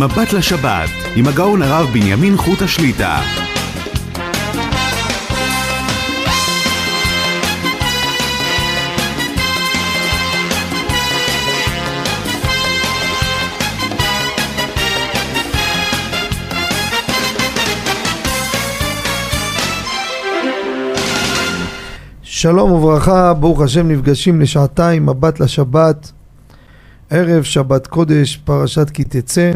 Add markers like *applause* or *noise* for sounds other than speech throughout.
מבט לשבת, עם הגאון הרב בנימין חוט השליטה. שלום וברכה, ברוך השם נפגשים לשעתיים, מבט לשבת, ערב שבת קודש, פרשת כי תצא.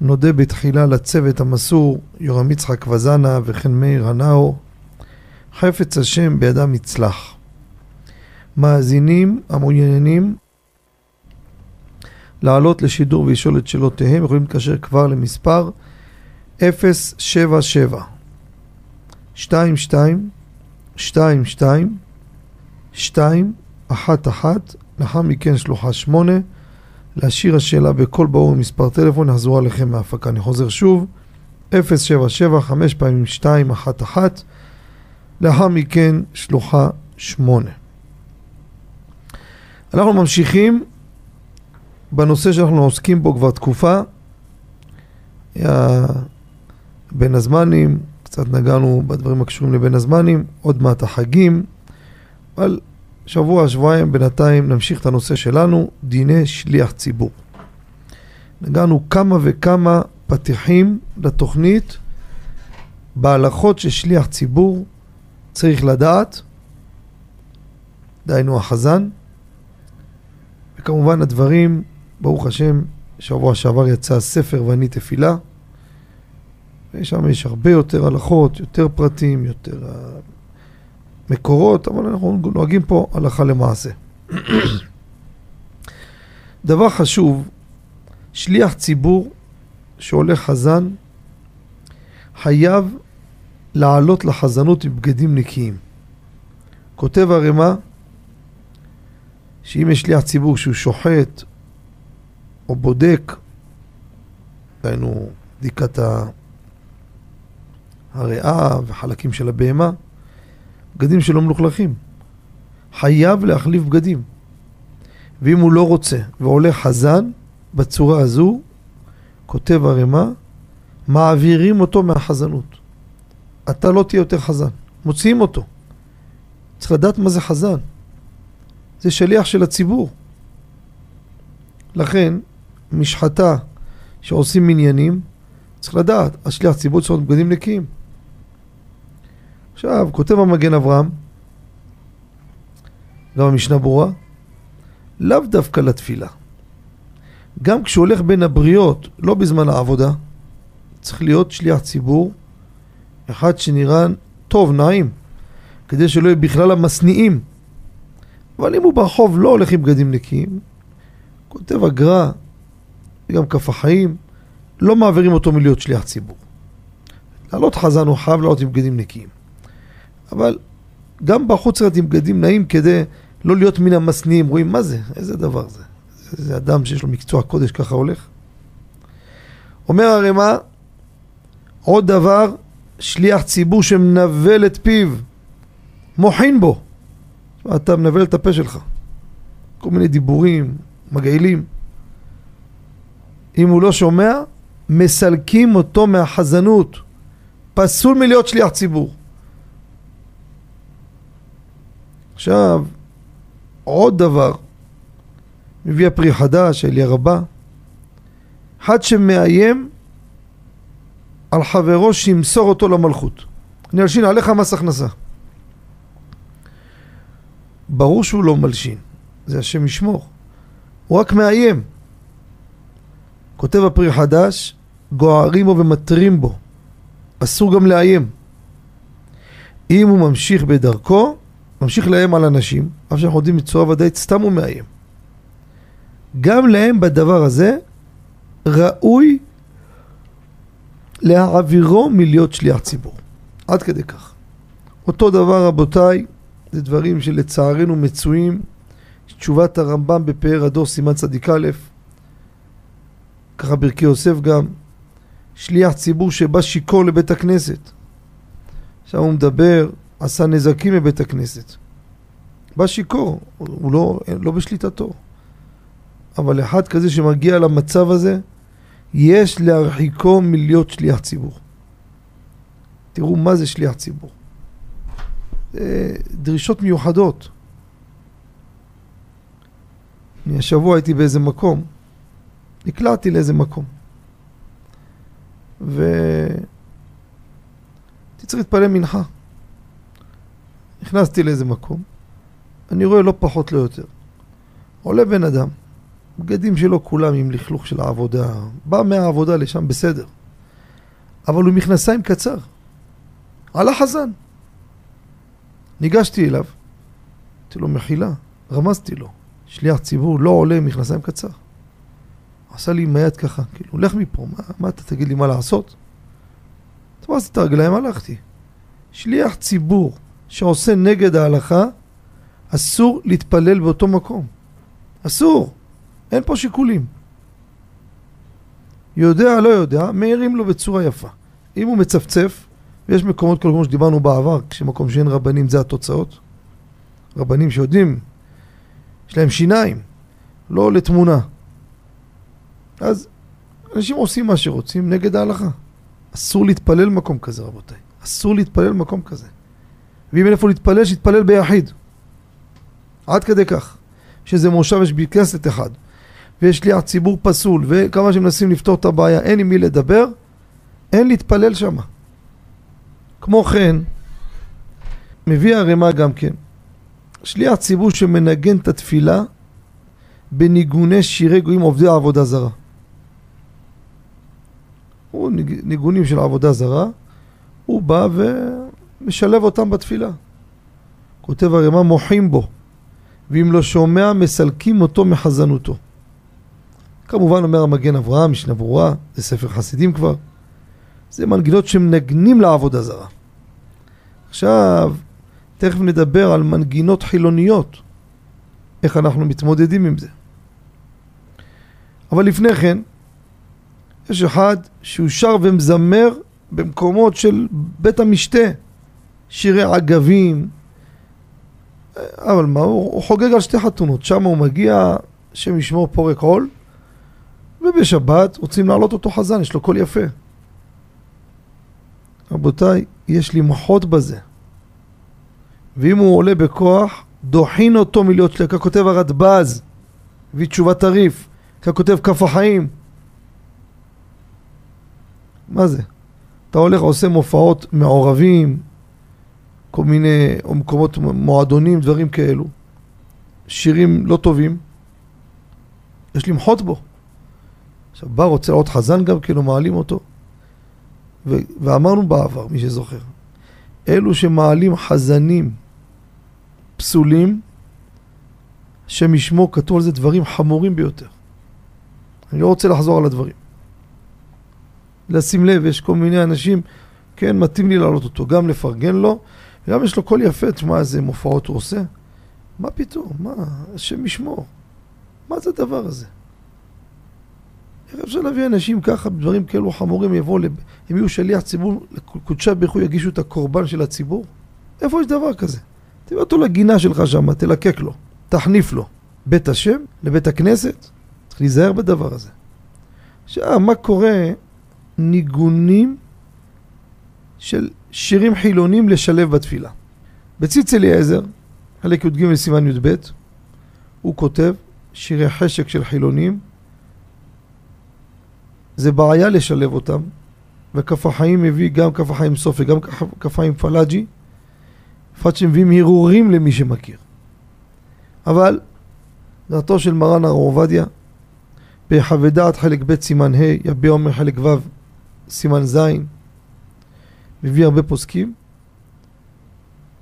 נודה בתחילה לצוות המסור, יורם יצחק וזנה וכן מאיר הנאו. חפץ השם בידם יצלח. מאזינים המעוניינים לעלות לשידור ולשאול את שאלותיהם יכולים להתקשר כבר למספר 077 22 שתיים, שתיים, שתיים, אחת, אחת, לאחר מכן שלוחה שמונה, להשאיר השאלה בקול ברור עם מספר טלפון, יחזרו עליכם מההפקה. אני חוזר שוב, 077, חמש פעמים שתיים, אחת, אחת, לאחר מכן שלוחה שמונה. אנחנו ממשיכים בנושא שאנחנו עוסקים בו כבר תקופה, היה בין הזמנים, קצת נגענו בדברים הקשורים לבין הזמנים, עוד מעט החגים, אבל שבוע, שבועיים, בינתיים נמשיך את הנושא שלנו, דיני שליח ציבור. נגענו כמה וכמה פתיחים לתוכנית בהלכות ששליח ציבור צריך לדעת, דהיינו החזן, וכמובן הדברים, ברוך השם, שבוע שעבר יצא ספר ואני תפילה, ושם יש הרבה יותר הלכות, יותר פרטים, יותר מקורות, אבל אנחנו נוהגים פה הלכה למעשה. דבר חשוב, שליח ציבור שהולך חזן חייב לעלות לחזנות עם בגדים נקיים. כותב הרמ"א שאם יש שליח ציבור שהוא שוחט או בודק, דהיינו בדיקת. הריאה וחלקים של הבהמה, בגדים שלא מלוכלכים. חייב להחליף בגדים. ואם הוא לא רוצה ועולה חזן, בצורה הזו, כותב הרמ"א, מעבירים אותו מהחזנות. אתה לא תהיה יותר חזן. מוציאים אותו. צריך לדעת מה זה חזן. זה שליח של הציבור. לכן, משחטה שעושים מניינים, צריך לדעת, השליח ציבור צריך להיות בגדים נקיים. עכשיו, כותב המגן אברהם, גם המשנה ברורה, לאו דווקא לתפילה. גם כשהוא הולך בין הבריות, לא בזמן העבודה, צריך להיות שליח ציבור, אחד שנראה טוב, נעים, כדי שלא יהיה בכלל המשניאים. אבל אם הוא ברחוב לא הולך עם בגדים נקיים, כותב הגר"א, גם כף החיים, לא מעבירים אותו מלהיות שליח ציבור. לעלות חזן הוא חייב לעלות עם בגדים נקיים. אבל גם בחוץ עם בגדים נעים כדי לא להיות מן המשניאים. רואים מה זה? איזה דבר זה? איזה אדם שיש לו מקצוע קודש ככה הולך. אומר הרמ"א, עוד דבר, שליח ציבור שמנבל את פיו, מוחין בו. אתה מנבל את הפה שלך. כל מיני דיבורים, מגעילים. אם הוא לא שומע, מסלקים אותו מהחזנות. פסול מלהיות שליח ציבור. עכשיו, עוד דבר, מביא הפרי חדש, אליה רבה, אחד שמאיים על חברו שימסור אותו למלכות. אני אלשין עליך מס הכנסה. ברור שהוא לא מלשין, זה השם ישמור. הוא רק מאיים. כותב הפרי חדש, גוערים בו ומתרים בו. אסור גם לאיים. אם הוא ממשיך בדרכו, ממשיך לאיים על אנשים, אף שאנחנו יודעים בצורה ודאית, סתם הוא מאיים. גם להם בדבר הזה ראוי להעבירו מלהיות שליח ציבור. עד כדי כך. אותו דבר רבותיי, זה דברים שלצערנו מצויים, תשובת הרמב"ם בפאר הדור סימן צדיק א', ככה ברכי יוסף גם, שליח ציבור שבא שיכור לבית הכנסת. עכשיו הוא מדבר עשה נזקים בבית הכנסת. בא שיכור, הוא לא, לא בשליטתו. אבל אחד כזה שמגיע למצב הזה, יש להרחיקו מלהיות שליח ציבור. תראו מה זה שליח ציבור. דרישות מיוחדות. אני השבוע הייתי באיזה מקום, נקלעתי לאיזה מקום. ו... הייתי צריך להתפלל מנחה. נכנסתי לאיזה מקום, אני רואה לא פחות לא יותר. עולה בן אדם, בגדים שלו כולם עם לכלוך של העבודה, בא מהעבודה לשם בסדר, אבל הוא מכנסיים קצר, עלה חזן. ניגשתי אליו, אמרתי לו מחילה, רמזתי לו, שליח ציבור לא עולה עם מכנסיים קצר. עשה לי עם היד ככה, כאילו, לך מפה, מה, מה אתה תגיד לי מה לעשות? תפסתי את הרגליים, הלכתי. שליח ציבור שעושה נגד ההלכה, אסור להתפלל באותו מקום. אסור. אין פה שיקולים. יודע, לא יודע, מעירים לו בצורה יפה. אם הוא מצפצף, ויש מקומות כמו שדיברנו בעבר, כשמקום שאין רבנים זה התוצאות. רבנים שיודעים, יש להם שיניים, לא לתמונה. אז אנשים עושים מה שרוצים נגד ההלכה. אסור להתפלל במקום כזה, רבותיי. אסור להתפלל במקום כזה. ואם אין איפה להתפלל, שיתפלל ביחיד. עד כדי כך. שזה מושב יש בית כנסת אחד, ויש לי הציבור פסול, וכמה שמנסים לפתור את הבעיה, אין עם מי לדבר, אין להתפלל שם. כמו כן, מביא הרמ"א גם כן, שליח ציבור שמנגן את התפילה בניגוני שירי גויים עובדי העבודה זרה. הוא ניגונים של עבודה זרה, הוא בא ומשלב אותם בתפילה. כותב הרמ"א מוחים בו, ואם לא שומע מסלקים אותו מחזנותו. כמובן אומר המגן אברהם, משנה ברורה, זה ספר חסידים כבר. זה מנגינות שמנגנים לעבודה זרה. עכשיו, תכף נדבר על מנגינות חילוניות, איך אנחנו מתמודדים עם זה. אבל לפני כן, יש אחד שהוא שר ומזמר במקומות של בית המשתה, שירי עגבים, אבל מה, הוא, הוא חוגג על שתי חתונות, שם הוא מגיע, השם ישמור פורק עול, ובשבת רוצים להעלות אותו חזן, יש לו קול יפה. רבותיי, יש לי מוחות בזה. ואם הוא עולה בכוח, דוחין אותו מלהיות שלי, ככותב הרדב"ז, הביא תשובת טריף, ככותב כף החיים. מה זה? אתה הולך, עושה מופעות מעורבים, כל מיני, או מקומות, מועדונים, דברים כאלו, שירים לא טובים, יש למחות בו. עכשיו, בא רוצה עוד חזן גם כן, מעלים אותו. ו- ואמרנו בעבר, מי שזוכר, אלו שמעלים חזנים פסולים, השם ישמו, כתוב על זה דברים חמורים ביותר. אני לא רוצה לחזור על הדברים. לשים לב, יש כל מיני אנשים, כן, מתאים לי להעלות אותו, גם לפרגן לו, וגם יש לו קול יפה, תשמע איזה מופעות הוא עושה. מה פתאום? מה? השם ישמור. מה זה הדבר הזה? איך אפשר להביא אנשים ככה, בדברים כאלו חמורים, יבואו, לב... הם יהיו שליח ציבור, לקודשי ברכו יגישו את הקורבן של הציבור? איפה יש דבר כזה? תביא אותו לגינה שלך שם, תלקק לו, תחניף לו. בית השם, לבית הכנסת, צריך להיזהר בדבר הזה. עכשיו, מה קורה? ניגונים של שירים חילונים לשלב בתפילה. בציץ אליעזר, חלק י"ג סימן י"ב, הוא כותב שירי חשק של חילונים, זה בעיה לשלב אותם, וכף החיים מביא גם כף החיים סוף וגם כף החיים פלאג'י, בפרט שמביאים הרהורים למי שמכיר. אבל דעתו של מרן הרב עובדיה, בחווה דעת חלק ב' סימן ה', יביע אומר חלק ו' סימן ז', מביא הרבה פוסקים,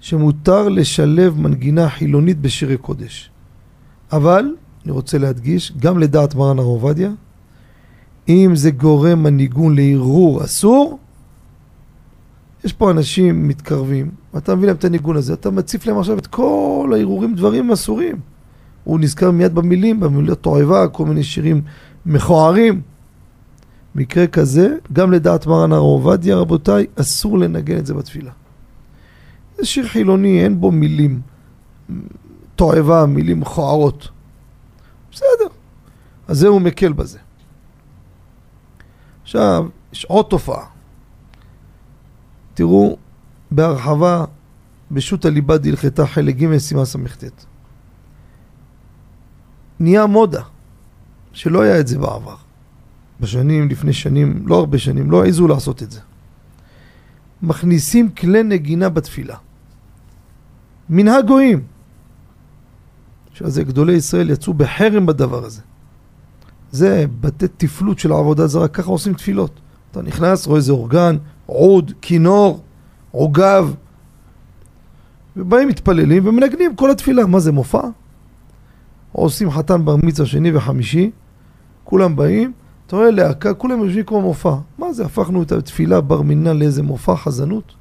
שמותר לשלב מנגינה חילונית בשירי קודש. אבל, אני רוצה להדגיש, גם לדעת מרן הרב עובדיה, אם זה גורם הניגון לערעור אסור, יש פה אנשים מתקרבים, ואתה מביא להם את הניגון הזה, אתה מציף להם עכשיו את כל הערעורים, דברים אסורים. הוא נזכר מיד במילים, במילות תועבה, כל מיני שירים מכוערים. מקרה כזה, גם לדעת מרן הר עובדיה, רבותיי, אסור לנגן את זה בתפילה. זה שיר חילוני, אין בו מילים תועבה, מילים מכוערות. בסדר. אז זה הוא מקל בזה. עכשיו, יש עוד תופעה. תראו בהרחבה בשו"ת הליבה דהלכתה חלק ג' סימן ס"ט. נהיה מודה, שלא היה את זה בעבר. בשנים, לפני שנים, לא הרבה שנים, לא העזו לעשות את זה. מכניסים כלי נגינה בתפילה. מנהג גויים. שזה גדולי ישראל יצאו בחרם בדבר הזה. זה בתי תפלות של עבודה זרה, ככה עושים תפילות. אתה נכנס, רואה איזה אורגן, עוד, כינור, עוגב, ובאים מתפללים ומנגנים כל התפילה. מה זה, מופע? עושים חתן בר מצווה שני וחמישי, כולם באים, אתה רואה להקה, כולם יושבים כמו מופע. מה זה, הפכנו את התפילה בר מינה לאיזה מופע חזנות?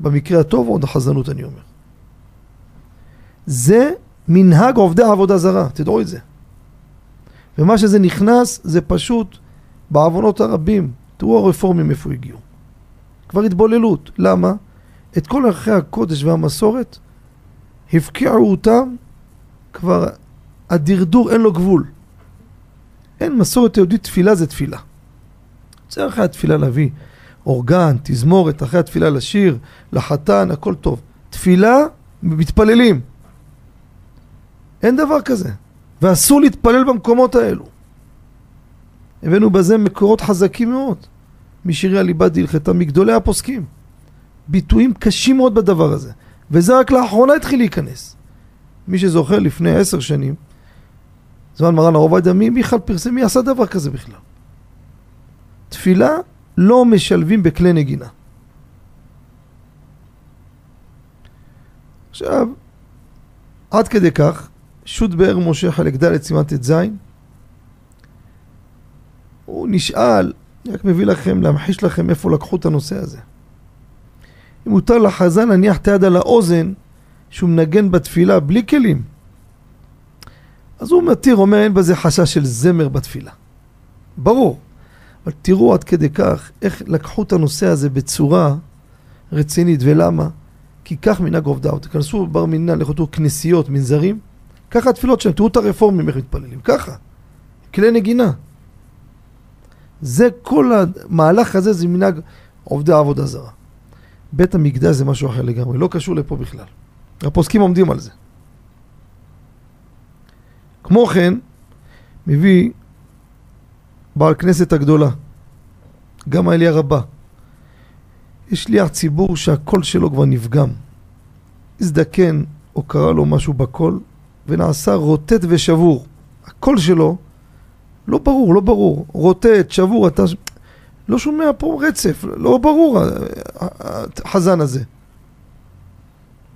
במקרה הטוב עוד החזנות אני אומר. זה מנהג עובדי עבודה זרה, תדעו את זה. ומה שזה נכנס זה פשוט בעוונות הרבים. תראו הרפורמים איפה הגיעו. כבר התבוללות. למה? את כל ערכי הקודש והמסורת הפקיעו אותם, כבר הדרדור אין לו גבול. אין מסורת יהודית, תפילה זה תפילה. זה אחרי התפילה להביא אורגן, תזמורת, אחרי התפילה לשיר, לחתן, הכל טוב. תפילה, מתפללים. אין דבר כזה. ואסור להתפלל במקומות האלו. הבאנו בזה מקורות חזקים מאוד. משירי הליבה דהלכתה, מגדולי הפוסקים. ביטויים קשים מאוד בדבר הזה. וזה רק לאחרונה התחיל להיכנס. מי שזוכר לפני עשר שנים, זמן מרן הרב עובדיה, מי בכלל פרסם, מי עשה דבר כזה בכלל? תפילה לא משלבים בכלי נגינה. עכשיו, עד כדי כך, שו"ת באר משה חלק ד' סימן ט"ז, הוא נשאל, אני רק מביא לכם, להמחיש לכם איפה לקחו את הנושא הזה. אם מותר לחזן להניח את היד על האוזן שהוא מנגן בתפילה בלי כלים, אז הוא מתיר, אומר אין בזה חשש של זמר בתפילה. ברור. אבל תראו עד כדי כך איך לקחו את הנושא הזה בצורה רצינית, ולמה? כי כך מנהג עובדיו. תכנסו בר מינן, לכו תראו כנסיות, מנזרים, ככה התפילות שלהם, תראו את הרפורמים איך מתפללים, ככה, כלי נגינה. זה כל המהלך הזה, זה מנהג עובדי העבודה זרה. בית המקדש זה משהו אחר לגמרי, לא קשור לפה בכלל. הפוסקים עומדים על זה. כמו כן, מביא בעל כנסת הגדולה, גם האלי הרבה. יש שליח ציבור שהקול שלו כבר נפגם. הזדקן או קרה לו משהו בקול ונעשה רוטט ושבור. הקול שלו לא ברור, לא ברור. רוטט, שבור, אתה לא שומע פה רצף, לא ברור החזן הזה.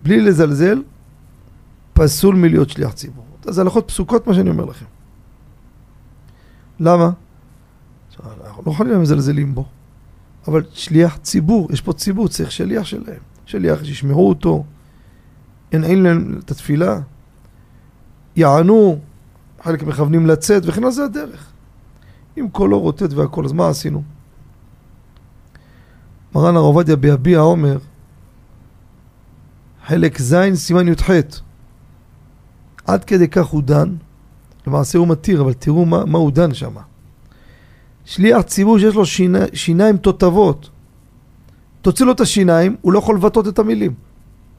בלי לזלזל, פסול מלהיות שליח ציבור. זה הלכות פסוקות מה שאני אומר לכם. למה? אנחנו לא יכולים מזלזלים בו. אבל שליח ציבור, יש פה ציבור, צריך שליח שלהם. שליח שישמעו אותו, ינעיל להם את התפילה, יענו, חלק מכוונים לצאת, וכן על זה הדרך. אם קולו רוטט והכל, אז מה עשינו? מרן הרב עובדיה ביביע אומר, חלק ז' סימן י"ח עד כדי כך הוא דן, למעשה הוא מתיר, אבל תראו מה, מה הוא דן שם. שליח ציבור שיש לו שיני, שיניים תותבות, תוציא לו את השיניים, הוא לא יכול לבטאות את המילים.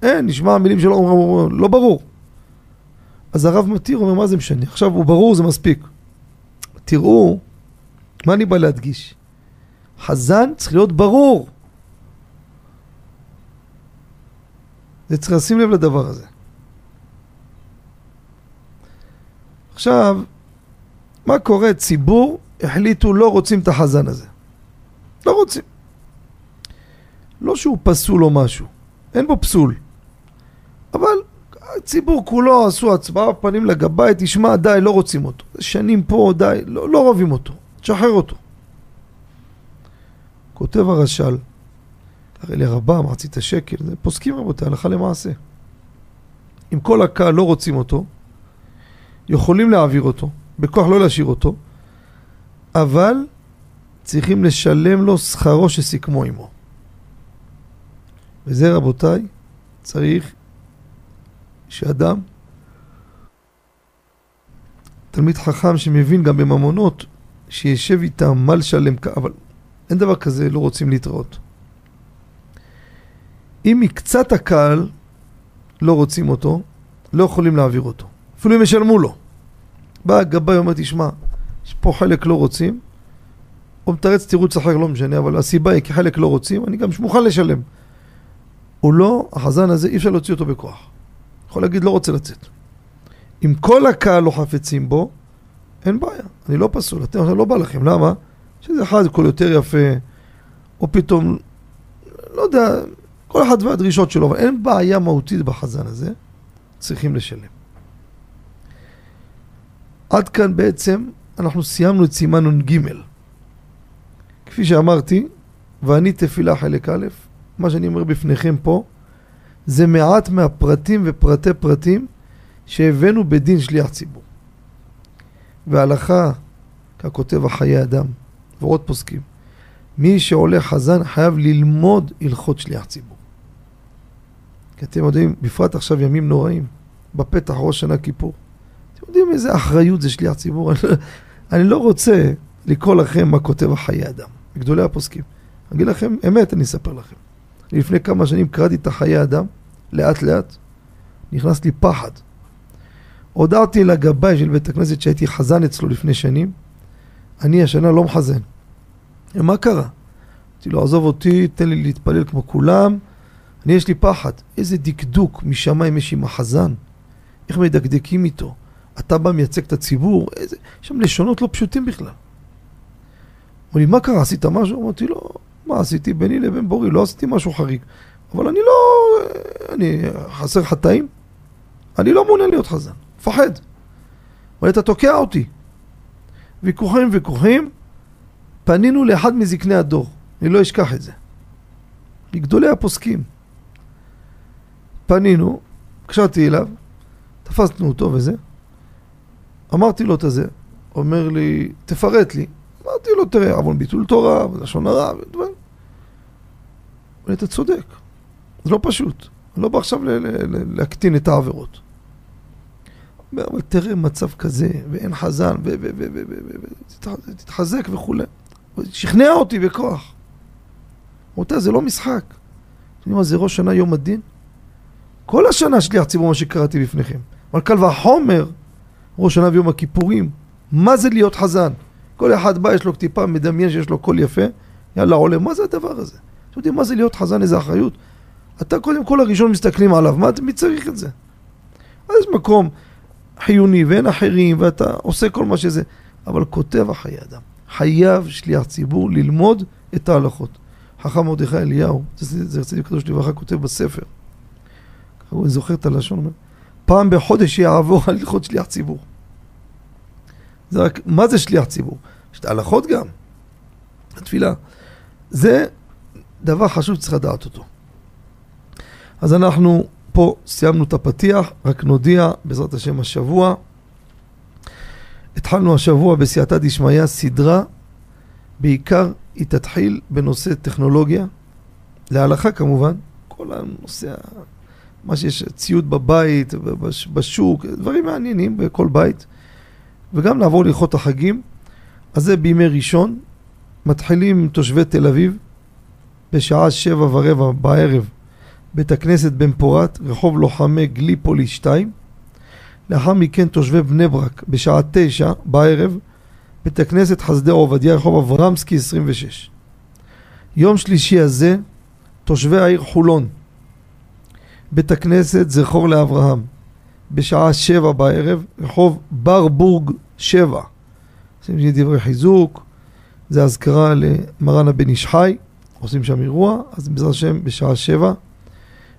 אין, נשמע המילים שלו, לא ברור. אז הרב מתיר, אומר, מה זה משנה? עכשיו הוא ברור, זה מספיק. תראו, מה אני בא להדגיש? חזן צריך להיות ברור. זה צריך לשים לב לדבר הזה. עכשיו, מה קורה? ציבור החליטו לא רוצים את החזן הזה. לא רוצים. לא שהוא פסול או משהו, אין בו פסול. אבל הציבור כולו עשו הצבעה פנים לגבאי, תשמע, די, לא רוצים אותו. שנים פה, די, לא, לא אוהבים אותו, תשחרר אותו. כותב הרש"ל, הרי לרבה, מחצית השקל, פוסקים רבותי, הלכה למעשה. אם כל הקהל לא רוצים אותו, יכולים להעביר אותו, בכוח לא להשאיר אותו, אבל צריכים לשלם לו שכרו שסיכמו עמו. וזה רבותיי, צריך שאדם, תלמיד חכם שמבין גם בממונות, שישב איתם, מה לשלם, אבל אין דבר כזה, לא רוצים להתראות. אם מקצת הקהל לא רוצים אותו, לא יכולים להעביר אותו. אפילו אם ישלמו לו. בא הגבאי ואומר, תשמע, יש פה חלק לא רוצים, או מתרץ תירוץ אחר, לא משנה, אבל הסיבה היא כי חלק לא רוצים, אני גם מוכן לשלם. הוא לא, החזן הזה, אי אפשר להוציא אותו בכוח. יכול להגיד, לא רוצה לצאת. אם כל הקהל לא חפצים בו, אין בעיה, אני לא פסול, אתם עכשיו לא בא לכם, למה? שזה אחד קול יותר יפה, או פתאום, לא יודע, כל אחד והדרישות שלו, אבל אין בעיה מהותית בחזן הזה, צריכים לשלם. עד כאן בעצם אנחנו סיימנו את סימן נ"ג. כפי שאמרתי, ואני תפילה חלק א', מה שאני אומר בפניכם פה, זה מעט מהפרטים ופרטי פרטים שהבאנו בדין שליח ציבור. והלכה, ככותב החיי אדם, ועוד פוסקים, מי שעולה חזן חייב ללמוד הלכות שליח ציבור. כי אתם יודעים, בפרט עכשיו ימים נוראים, בפתח ראש שנה כיפור. אתם יודעים איזה אחריות זה שליח ציבור? *laughs* אני לא רוצה לקרוא לכם מה כותב החיי אדם, גדולי הפוסקים. אגיד לכם, אמת אני אספר לכם. לפני כמה שנים קראתי את החיי אדם, לאט לאט, נכנס לי פחד. הודעתי לגבאי של בית הכנסת שהייתי חזן אצלו לפני שנים, אני השנה לא מחזן. מה קרה? אמרתי לו, עזוב אותי, תן לי להתפלל כמו כולם, אני יש לי פחד. איזה דקדוק משמיים יש עם החזן, איך מדקדקים איתו. אתה בא מייצג את הציבור, איזה... יש שם לשונות לא פשוטים בכלל. אמר לי, מה קרה, עשית משהו? אמרתי לו, מה עשיתי? ביני לבין בורי, לא עשיתי משהו חריג. אבל אני לא... אני חסר חטאים? אני לא מעוניין להיות חזן, מפחד. אבל אתה תוקע אותי. ויכוחים ויכוחים, פנינו לאחד מזקני הדור, אני לא אשכח את זה. מגדולי הפוסקים. פנינו, קשרתי אליו, תפסנו אותו וזה, אמרתי לו את הזה, אומר לי, תפרט לי. אמרתי לו, תראה, עוון ביטול תורה, ולשון הרע, ודברים. אבל אתה צודק, זה לא פשוט. אני לא בא עכשיו להקטין את העבירות. אבל תראה מצב כזה, ואין חזן, ותתחזק וכולי. שכנע אותי בכוח. רבותיי, זה לא משחק. אתם יודעים מה זה ראש שנה יום הדין? כל השנה שליח ציבור, מה שקראתי בפניכם. אבל קל וחומר, ראש שנה ויום הכיפורים. מה זה להיות חזן? כל אחד בא, יש לו טיפה מדמיין שיש לו קול יפה, יאללה עולה, מה זה הדבר הזה? אתם יודעים מה זה להיות חזן, איזה אחריות? אתה קודם כל הראשון מסתכלים עליו, מה, מי צריך את זה? אז יש מקום חיוני ואין אחרים, ואתה עושה כל מה שזה, אבל כותב החיי אדם. חייב שליח ציבור ללמוד את ההלכות. חכם מרדכי אליהו, זה רציתי קדוש לברכה, כותב בספר. אני זוכר את הלשון, אומר, פעם בחודש יעבור *laughs* הלכות שליח ציבור. זה רק, מה זה שליח ציבור? יש את ההלכות גם, התפילה. זה דבר חשוב שצריך לדעת אותו. אז אנחנו פה סיימנו את הפתיח, רק נודיע בעזרת השם השבוע. התחלנו השבוע בסייעתא דשמיא סדרה, בעיקר היא תתחיל בנושא טכנולוגיה, להלכה כמובן, כל הנושא, מה שיש, ציוד בבית, בשוק, דברים מעניינים בכל בית, וגם לעבור להלכות החגים. אז זה בימי ראשון, מתחילים תושבי תל אביב, בשעה שבע ורבע בערב, בית הכנסת בן פורת, רחוב לוחמי גליפולי 2. לאחר מכן תושבי בני ברק, בשעה תשע בערב, בית הכנסת חסדי עובדיה, רחוב אברמסקי 26. יום שלישי הזה, תושבי העיר חולון, בית הכנסת זכור לאברהם, בשעה שבע בערב, רחוב ברבורג 7. עושים דברי חיזוק, זה אזכרה למרן הבן איש חי, עושים שם אירוע, אז בעזרת השם בשעה שבע.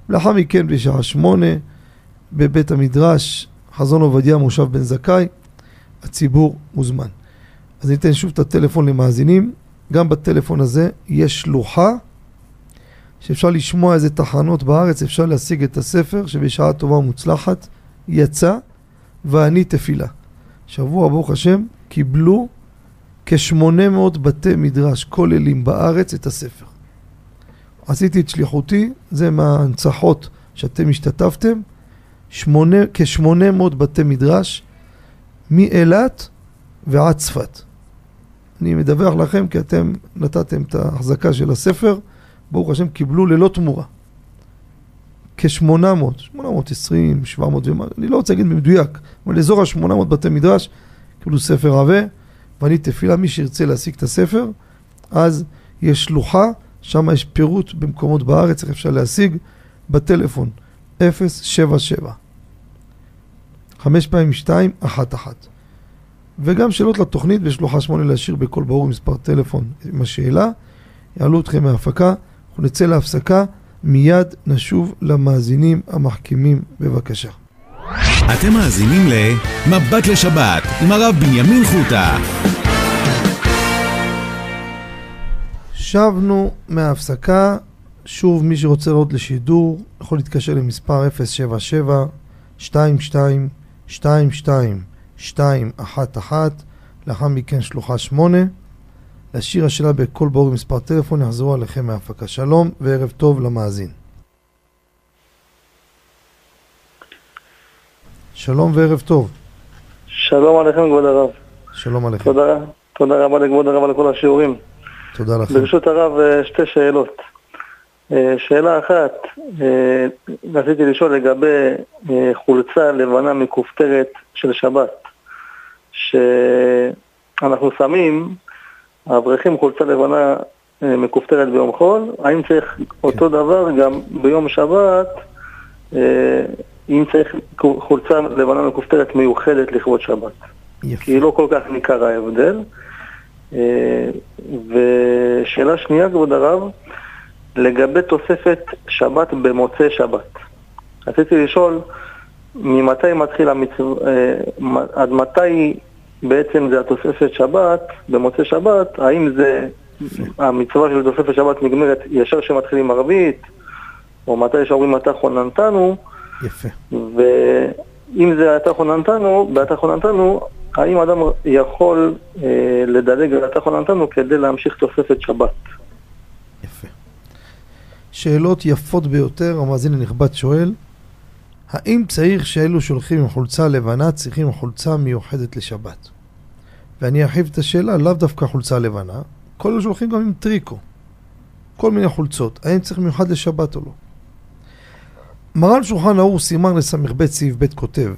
לאחר מכן בשעה שמונה, בבית המדרש, חזון עובדיה, מושב בן זכאי, הציבור מוזמן. אז ניתן שוב את הטלפון למאזינים, גם בטלפון הזה יש שלוחה שאפשר לשמוע איזה תחנות בארץ, אפשר להשיג את הספר שבשעה טובה ומוצלחת יצא, ואני תפילה. שבוע, ברוך השם, קיבלו כ-800 בתי מדרש כוללים בארץ את הספר. עשיתי את שליחותי, זה מההנצחות שאתם השתתפתם, כ-800 בתי מדרש מאילת ועד צפת. אני מדווח לכם כי אתם נתתם את ההחזקה של הספר, ברוך השם קיבלו ללא תמורה. כ-800, 820, 700 ומה, אני לא רוצה להגיד במדויק, אבל אזור ה-800 בתי מדרש קיבלו ספר עבה, ואני תפילה, מי שירצה להשיג את הספר, אז יש שלוחה, שם יש פירוט במקומות בארץ, איך אפשר להשיג, בטלפון, 077. חמש פעמים שתיים, אחת אחת. וגם שאלות לתוכנית בשלוחה שמונה להשאיר בקול ברור מספר טלפון עם השאלה, יעלו אתכם מההפקה, אנחנו נצא להפסקה, מיד נשוב למאזינים המחכימים בבקשה. אתם מאזינים ל"מבט לשבת" עם הרב בנימין חוטה. שבנו מההפסקה, שוב מי שרוצה לראות לשידור יכול להתקשר למספר 077 22 22 211 לאחר מכן שלוחה 8 להשאיר השאלה בקול ברור מספר טלפון יחזרו עליכם מההפקה. שלום וערב טוב למאזין. שלום וערב טוב. שלום עליכם כבוד הרב. שלום עליכם. תודה, תודה רבה לכבוד הרב על כל השיעורים. תודה לכם. ברשות הרב אה, שתי שאלות. אה, שאלה אחת, אה, רציתי לשאול לגבי חולצה לבנה מכופתרת של שבת, שאנחנו שמים, האברכים חולצה לבנה מכופתרת ביום חול, האם צריך כן. אותו דבר גם ביום שבת, אם צריך חולצה לבנה מכופתרת מיוחדת לכבוד שבת. יפה. כי לא כל כך ניכר ההבדל. ושאלה שנייה, כבוד הרב, לגבי תוספת שבת במוצאי שבת. רציתי לשאול, ממתי מתחיל המצווה, אה, עד מתי בעצם זה התוספת שבת, במוצאי שבת, האם זה המצווה של תוספת שבת נגמרת ישר כשמתחילים ערבית, או מתי שאומרים אתה חוננתנו. יפה. ואם זה אתה חוננתנו, באתה חוננתנו, האם אדם יכול אה, לדלג על התחון נתנו כדי להמשיך תוספת שבת? יפה. שאלות יפות ביותר, המאזין הנכבד שואל, האם צריך שאלו שהולכים עם חולצה לבנה צריכים חולצה מיוחדת לשבת? ואני ארחיב את השאלה, לאו דווקא חולצה לבנה, כל אלה שהולכים גם עם טריקו, כל מיני חולצות, האם צריך מיוחד לשבת או לא? מרן שולחן האור סימן לס"ב סעיף ב' כותב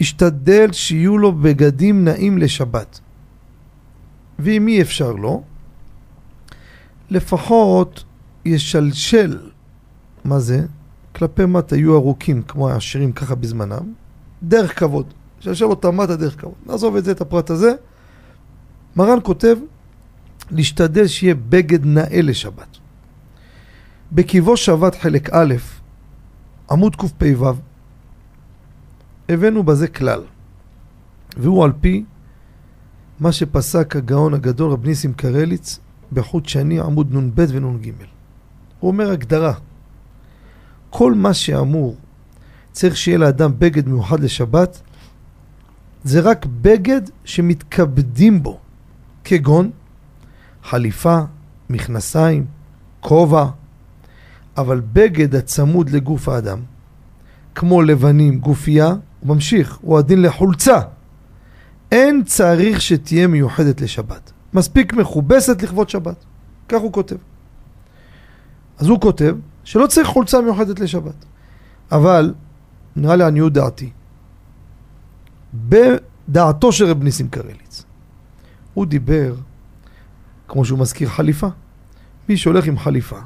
ישתדל שיהיו לו בגדים נעים לשבת. ואם אי אפשר לו, לפחות ישלשל, מה זה? כלפי מטה יהיו ארוכים כמו העשירים ככה בזמנם, דרך כבוד. ישלשל אותם מטה דרך כבוד. נעזוב את זה, את הפרט הזה. מרן כותב, להשתדל שיהיה בגד נאה לשבת. בקיבו שבת חלק א', עמוד קפ"ו, הבאנו בזה כלל, והוא על פי מה שפסק הגאון הגדול רב ניסים קרליץ בחוט שני עמוד נ"ב ונ"ג. הוא אומר הגדרה, כל מה שאמור צריך שיהיה לאדם בגד מיוחד לשבת, זה רק בגד שמתכבדים בו, כגון חליפה, מכנסיים, כובע, אבל בגד הצמוד לגוף האדם, כמו לבנים, גופייה, הוא ממשיך, הוא הדין לחולצה. אין צריך שתהיה מיוחדת לשבת. מספיק מכובסת לכבוד שבת. כך הוא כותב. אז הוא כותב שלא צריך חולצה מיוחדת לשבת. אבל, נראה לעניות דעתי, בדעתו של רב ניסים קרליץ, הוא דיבר, כמו שהוא מזכיר, חליפה. מי שהולך עם חליפה,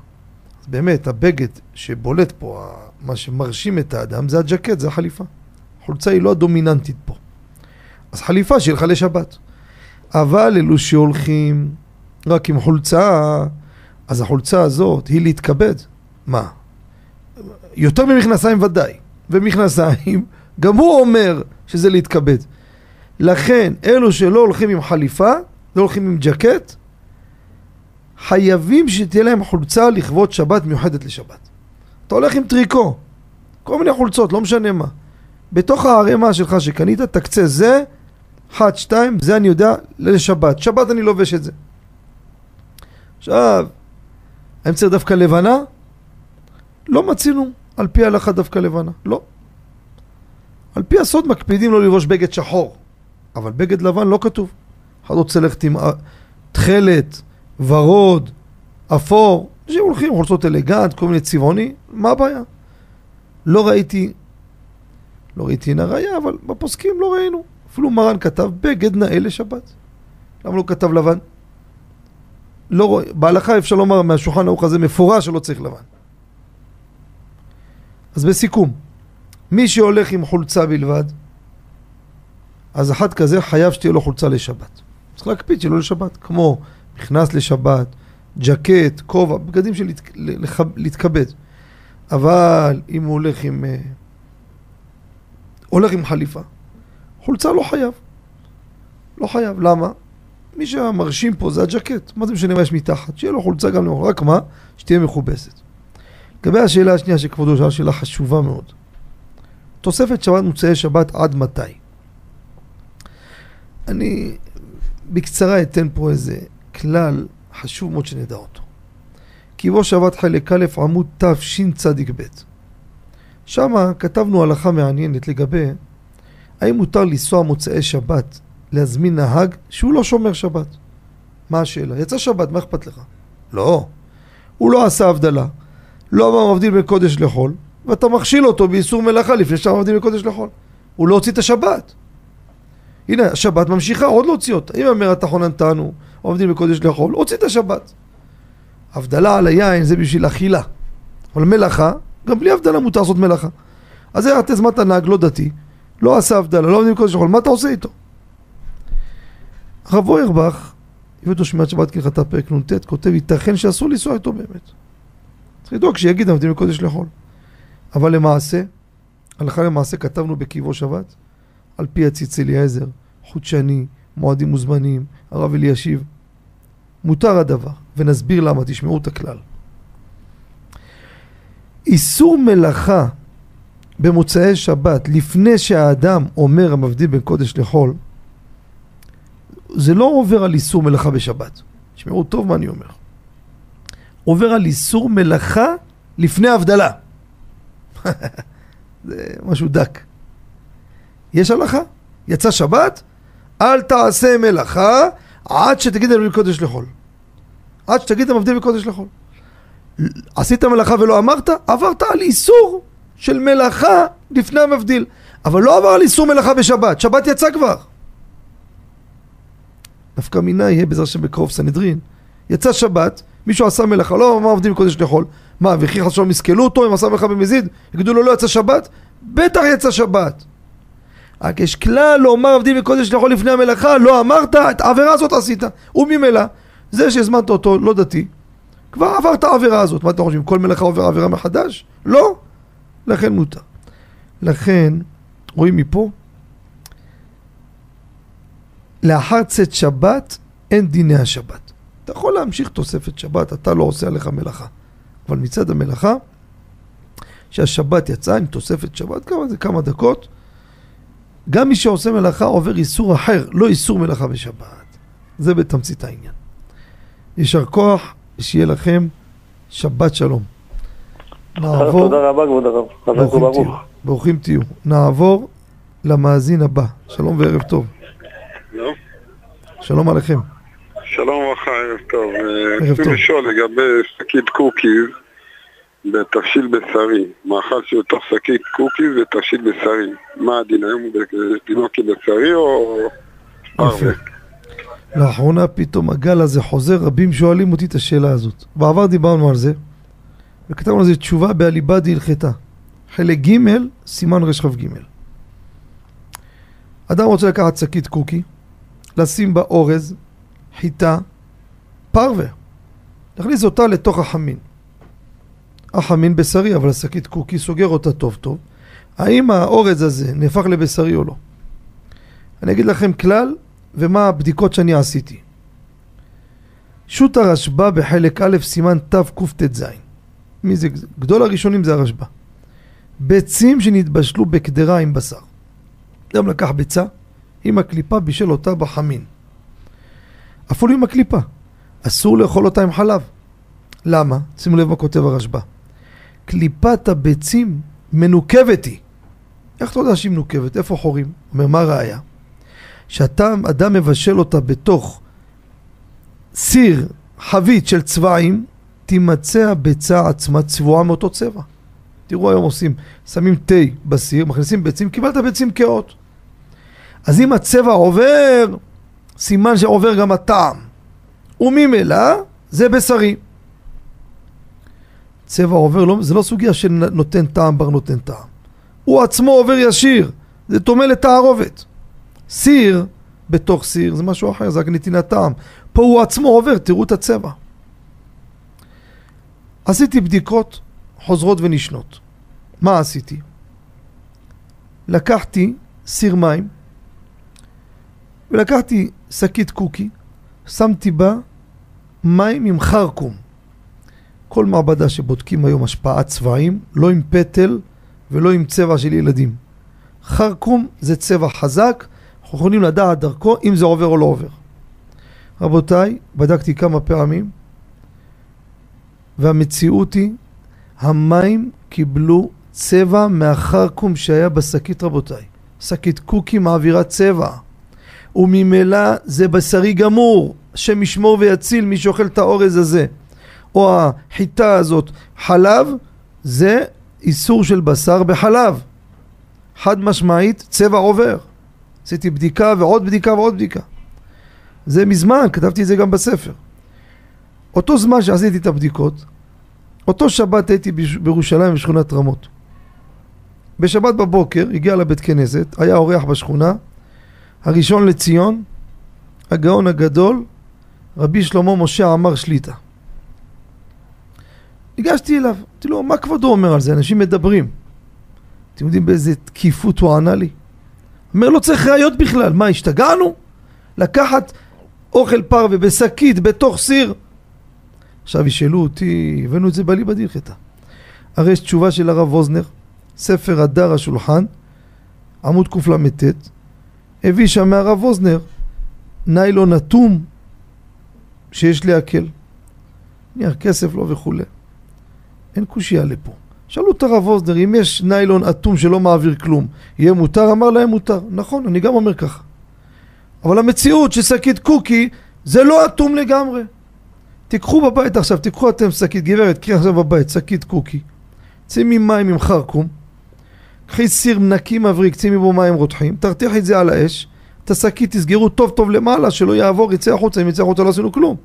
אז באמת הבגד שבולט פה, מה שמרשים את האדם, זה הג'קט, זה החליפה. חולצה היא לא הדומיננטית פה. אז חליפה שיהיה לך לשבת. אבל אלו שהולכים רק עם חולצה, אז החולצה הזאת היא להתכבד. מה? יותר ממכנסיים ודאי. ומכנסיים, גם הוא אומר שזה להתכבד. לכן, אלו שלא הולכים עם חליפה, לא הולכים עם ג'קט, חייבים שתהיה להם חולצה לכבוד שבת מיוחדת לשבת. אתה הולך עם טריקו, כל מיני חולצות, לא משנה מה. בתוך הערימה שלך שקנית, תקצה זה, אחת, שתיים, זה אני יודע לשבת. שבת אני לובש את זה. עכשיו, האם צריך דווקא לבנה? לא מצינו על פי ההלכה דווקא לבנה, לא. על פי הסוד מקפידים לא ללבוש בגד שחור, אבל בגד לבן לא כתוב. אחד רוצה ללכת עם, תכלת, ורוד, אפור, אנשים הולכים חולצות אלגנט, כל מיני צבעוני, מה הבעיה? לא ראיתי, לא ראיתי הנה ראייה, אבל בפוסקים לא ראינו. אפילו מרן כתב בגד נאה לשבת. למה לא כתב לבן? לא רואה, בהלכה אפשר לומר מהשולחן ערוך הזה מפורש שלא צריך לבן. אז בסיכום, מי שהולך עם חולצה בלבד, אז אחד כזה חייב שתהיה לו חולצה לשבת. צריך להקפיד שלא לשבת, כמו מכנס לשבת, ג'קט, כובע, בגדים של. להתכבד. אבל אם הוא הולך עם... אה, הולך עם חליפה, חולצה לא חייב. לא חייב. למה? מי שמרשים פה זה הג'קט. מה זה משנה מה יש מתחת? שיהיה לו חולצה גם למעלה. רק מה? שתהיה מכובסת. לגבי השאלה השנייה שכבודו שאלה שאלה חשובה מאוד. תוספת שבת מוצאי שבת עד מתי? אני בקצרה אתן פה איזה כלל חשוב מאוד שנדע אותו. כי בו שבת חלק א' עמוד תשצ"ב. שמה כתבנו הלכה מעניינת לגבי האם מותר לנסוע מוצאי שבת להזמין נהג שהוא לא שומר שבת. מה השאלה? יצא שבת, מה אכפת לך? לא. הוא לא עשה הבדלה. לא אמר מבדיל בין קודש לחול, ואתה מכשיל אותו באיסור מלאכה לפני שאתה מבדיל בין קודש לחול. הוא לא הוציא את השבת. הנה, השבת ממשיכה, עוד לא הוציא אותה. אם אומר התחון נתנו, עובדים בקודש לאכול, הוציא את השבת. הבדלה על היין זה בשביל אכילה. אבל מלאכה, גם בלי הבדלה מותר לעשות מלאכה. אז זה התזמת הנהג לא דתי, לא עשה הבדלה, לא עובדים בקודש לאכול, מה אתה עושה איתו? הרב אוירבך, הביא אותו שמיעת שבת כהלכתה פרק נ"ט, כותב, ייתכן שאסור לנסוע איתו באמת. צריך לדאוג שיגיד עובדים בקודש לאכול. אבל למעשה, הלכה למעשה כתבנו בקיבו שבת, על פי הציץ אליעזר, חודשני, מועדים מוזמנים, הרב אלישיב. מותר הדבר, ונסביר למה, תשמעו את הכלל. איסור מלאכה במוצאי שבת, לפני שהאדם אומר המבדיל בין קודש לחול, זה לא עובר על איסור מלאכה בשבת. תשמעו טוב מה אני אומר. עובר על איסור מלאכה לפני הבדלה. *laughs* זה משהו דק. יש הלכה? יצא שבת? אל תעשה מלאכה עד שתגיד למבדיל בקודש לחול. עד שתגיד למבדיל בקודש לחול. עשית מלאכה ולא אמרת, עברת על איסור של מלאכה לפני המבדיל. אבל לא עבר על איסור מלאכה בשבת, שבת יצא כבר. נפקא מינה יהיה בעזרת השם בקרוב סנהדרין. יצא שבת, מישהו עשה מלאכה, לא אמר עובדים בקודש לחול. מה, וכי ושלום יסכלו אותו אם עשה מלאכה במזיד? יגידו לו לא יצא שבת? בטח יצא שבת. רק יש כלל לומר עבדים בקודש לאכול לפני המלאכה, לא אמרת, את העבירה הזאת עשית. וממילא, זה שהזמנת אותו לא דתי, כבר עבר את העבירה הזאת. מה אתם חושבים, כל מלאכה עובר עבירה מחדש? לא. לכן מותר. לכן, רואים מפה, לאחר צאת שבת, אין דיני השבת. אתה יכול להמשיך תוספת שבת, אתה לא עושה עליך מלאכה. אבל מצד המלאכה, שהשבת יצאה עם תוספת שבת, כמה זה כמה דקות, גם מי שעושה מלאכה עובר איסור אחר, לא איסור מלאכה בשבת. זה בתמצית העניין. יישר כוח, שיהיה לכם שבת שלום. נעבור... תודה רבה כבוד הרב. ברוכים תהיו. ברוכים תהיו. נעבור למאזין הבא. שלום וערב טוב. שלום. עליכם. שלום וברכה, ערב טוב. ערב רציתי טוב. לשאול לגבי שקית קוקיז בתבשיל בשרי. מאכל שהוא תוך שקית קוקיז ותבשיל בשרי. מה הדין היום? דינו כבשרי או... לאחרונה פתאום הגל הזה חוזר, רבים שואלים אותי את השאלה הזאת. בעבר דיברנו על זה, וכתבנו על זה תשובה באליבא דהלכתה. חלק ג', סימן רכ"ג. אדם רוצה לקחת שקית קוקי, לשים בה אורז, חיטה, פרווה. להכניס אותה לתוך החמין. החמין בשרי, אבל השקית קוקי סוגר אותה טוב טוב. האם האורז הזה נהפך לבשרי או לא? אני אגיד לכם כלל ומה הבדיקות שאני עשיתי. שו"ת הרשב"א בחלק א' סימן תקט"ז. מי זה? גדול הראשונים זה הרשב"א. ביצים שנתבשלו בקדרה עם בשר. אדם לקח ביצה עם הקליפה בישל אותה בחמין. אפילו עם הקליפה. אסור לאכול אותה עם חלב. למה? שימו לב מה כותב הרשב"א. קליפת הביצים מנוקבת היא. איך אתה יודע שהיא מנוקבת? איפה חורים? אומר, מה הראיה? שאתה, אדם מבשל אותה בתוך סיר, חבית של צבעים, תימצא הביצה עצמה צבועה מאותו צבע. תראו היום עושים, שמים תה בסיר, מכניסים ביצים, קיבלת ביצים כאות. אז אם הצבע עובר, סימן שעובר גם הטעם. וממילא זה בשרי. צבע עובר, לא, זה לא סוגיה שנותן טעם בר נותן טעם. הוא עצמו עובר ישיר, זה טומא לתערובת. סיר בתוך סיר זה משהו אחר, זה רק נתינת טעם. פה הוא עצמו עובר, תראו את הצבע. עשיתי בדיקות חוזרות ונשנות. מה עשיתי? לקחתי סיר מים ולקחתי שקית קוקי, שמתי בה מים עם חרקום. כל מעבדה שבודקים היום השפעת צבעים, לא עם פטל ולא עם צבע של ילדים. חרקום זה צבע חזק, אנחנו יכולים לדעת דרכו אם זה עובר או לא עובר. רבותיי, בדקתי כמה פעמים, והמציאות היא, המים קיבלו צבע מהחרקום שהיה בשקית רבותיי. שקית קוקי מעבירה צבע. וממילא זה בשרי גמור, השם ישמור ויציל מי שאוכל את האורז הזה. או החיטה הזאת, חלב, זה איסור של בשר בחלב. חד משמעית, צבע עובר. עשיתי בדיקה ועוד בדיקה ועוד בדיקה. זה מזמן, כתבתי את זה גם בספר. אותו זמן שעשיתי את הבדיקות, אותו שבת הייתי בירושלים בשכונת רמות. בשבת בבוקר הגיע לבית כנסת, היה אורח בשכונה, הראשון לציון, הגאון הגדול, רבי שלמה משה עמר שליטה. ניגשתי אליו, אמרתי לו, מה כבודו אומר על זה? אנשים מדברים. אתם יודעים באיזה תקיפות הוא ענה לי? אומר, לא צריך ראיות בכלל. מה, השתגענו? לקחת אוכל פרווה בשקית בתוך סיר? עכשיו ישאלו אותי, הבאנו את זה בליבא דילכתא. הרי יש תשובה של הרב ווזנר, ספר הדר השולחן, עמוד קל"ט, הביא שם מהרב ווזנר ניילון אטום שיש לעכל. נייר כסף לו וכולי. אין קושייה לפה. שאלו את הרב ווזנר, אם יש ניילון אטום שלא מעביר כלום, יהיה מותר? אמר להם מותר. נכון, אני גם אומר ככה. אבל המציאות ששקית קוקי זה לא אטום לגמרי. תיקחו בבית עכשיו, תיקחו אתם שקית, גברת, קחי עכשיו בבית שקית קוקי. שימי מים עם חרקום, קחי סיר נקי מבריק, שימי בו מים רותחים, תרתיחי את זה על האש, את השקית תסגרו טוב טוב למעלה, שלא יעבור, יצא החוצה, אם יצא החוצה לא עשינו כלום.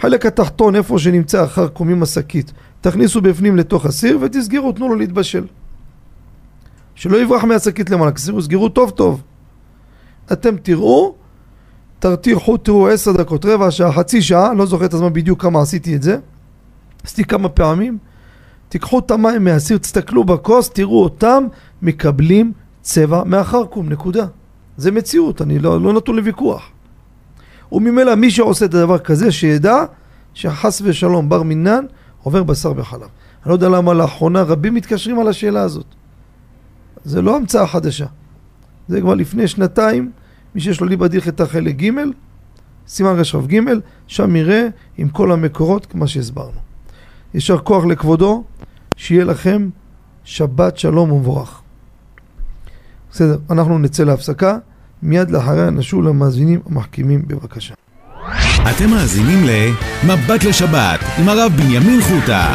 חלק התחתון, איפה שנמצא החרקום עם השקית, תכניסו בפנים לתוך הסיר ותסגרו, תנו לו להתבשל. שלא יברח מהשקית למעלה, תסגרו, סגרו טוב טוב. אתם תראו, תרתיחו, תראו עשר דקות, רבע שעה, חצי שעה, לא זוכר את הזמן בדיוק כמה עשיתי את זה. עשיתי כמה פעמים. תיקחו את המים מהסיר, תסתכלו בכוס, תראו אותם מקבלים צבע מהחרקום, נקודה. זה מציאות, אני לא, לא נתון לוויכוח. וממילא מי שעושה את הדבר כזה, שידע שחס ושלום בר מינן עובר בשר בחלב. אני לא יודע למה לאחרונה רבים מתקשרים על השאלה הזאת. זה לא המצאה חדשה. זה כבר לפני שנתיים, מי שיש לו ליבא את החלק ג', סימן רש"ב ג', שם יראה עם כל המקורות כמו שהסברנו. יישר כוח לכבודו, שיהיה לכם שבת שלום ומבורך. בסדר, אנחנו נצא להפסקה, מיד לאחריה נשוב למאזינים המחכימים בבקשה. אתם מאזינים ל"מבט לשבת" עם הרב בנימין חוטה.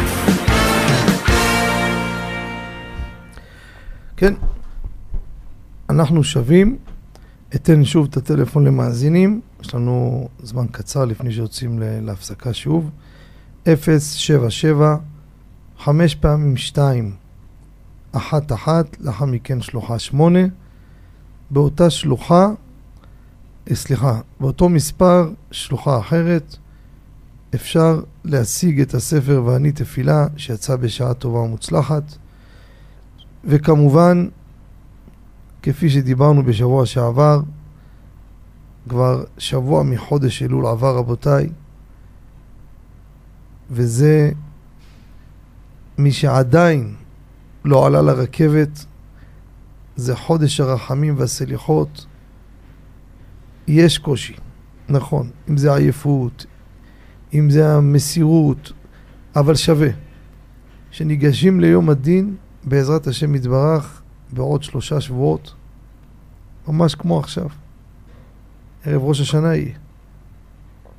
כן, אנחנו שבים. אתן שוב את הטלפון למאזינים, יש לנו זמן קצר לפני שיוצאים להפסקה שוב. 077 חמש פעמים שתיים, אחת אחת, לאחר מכן שלוחה שמונה. באותה שלוחה, סליחה, באותו מספר, שלוחה אחרת, אפשר להשיג את הספר ואני תפילה שיצא בשעה טובה ומוצלחת. וכמובן, כפי שדיברנו בשבוע שעבר, כבר שבוע מחודש אלול עבר רבותיי, וזה מי שעדיין לא עלה לרכבת, זה חודש הרחמים והסליחות. יש קושי, נכון, אם זה עייפות, אם זה המסירות, אבל שווה. שניגשים ליום הדין, בעזרת השם יתברך, בעוד שלושה שבועות, ממש כמו עכשיו. ערב ראש השנה יהיה.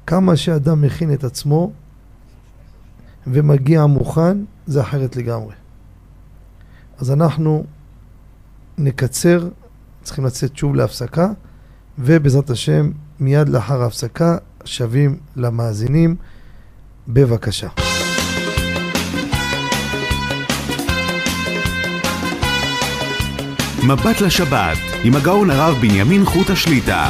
כמה שאדם מכין את עצמו ומגיע מוכן, זה אחרת לגמרי. אז אנחנו נקצר, צריכים לצאת שוב להפסקה, ובעזרת השם, מיד לאחר ההפסקה, שבים למאזינים. בבקשה. מבט לשבת, עם הגאון הרב בנימין חוט השליטה.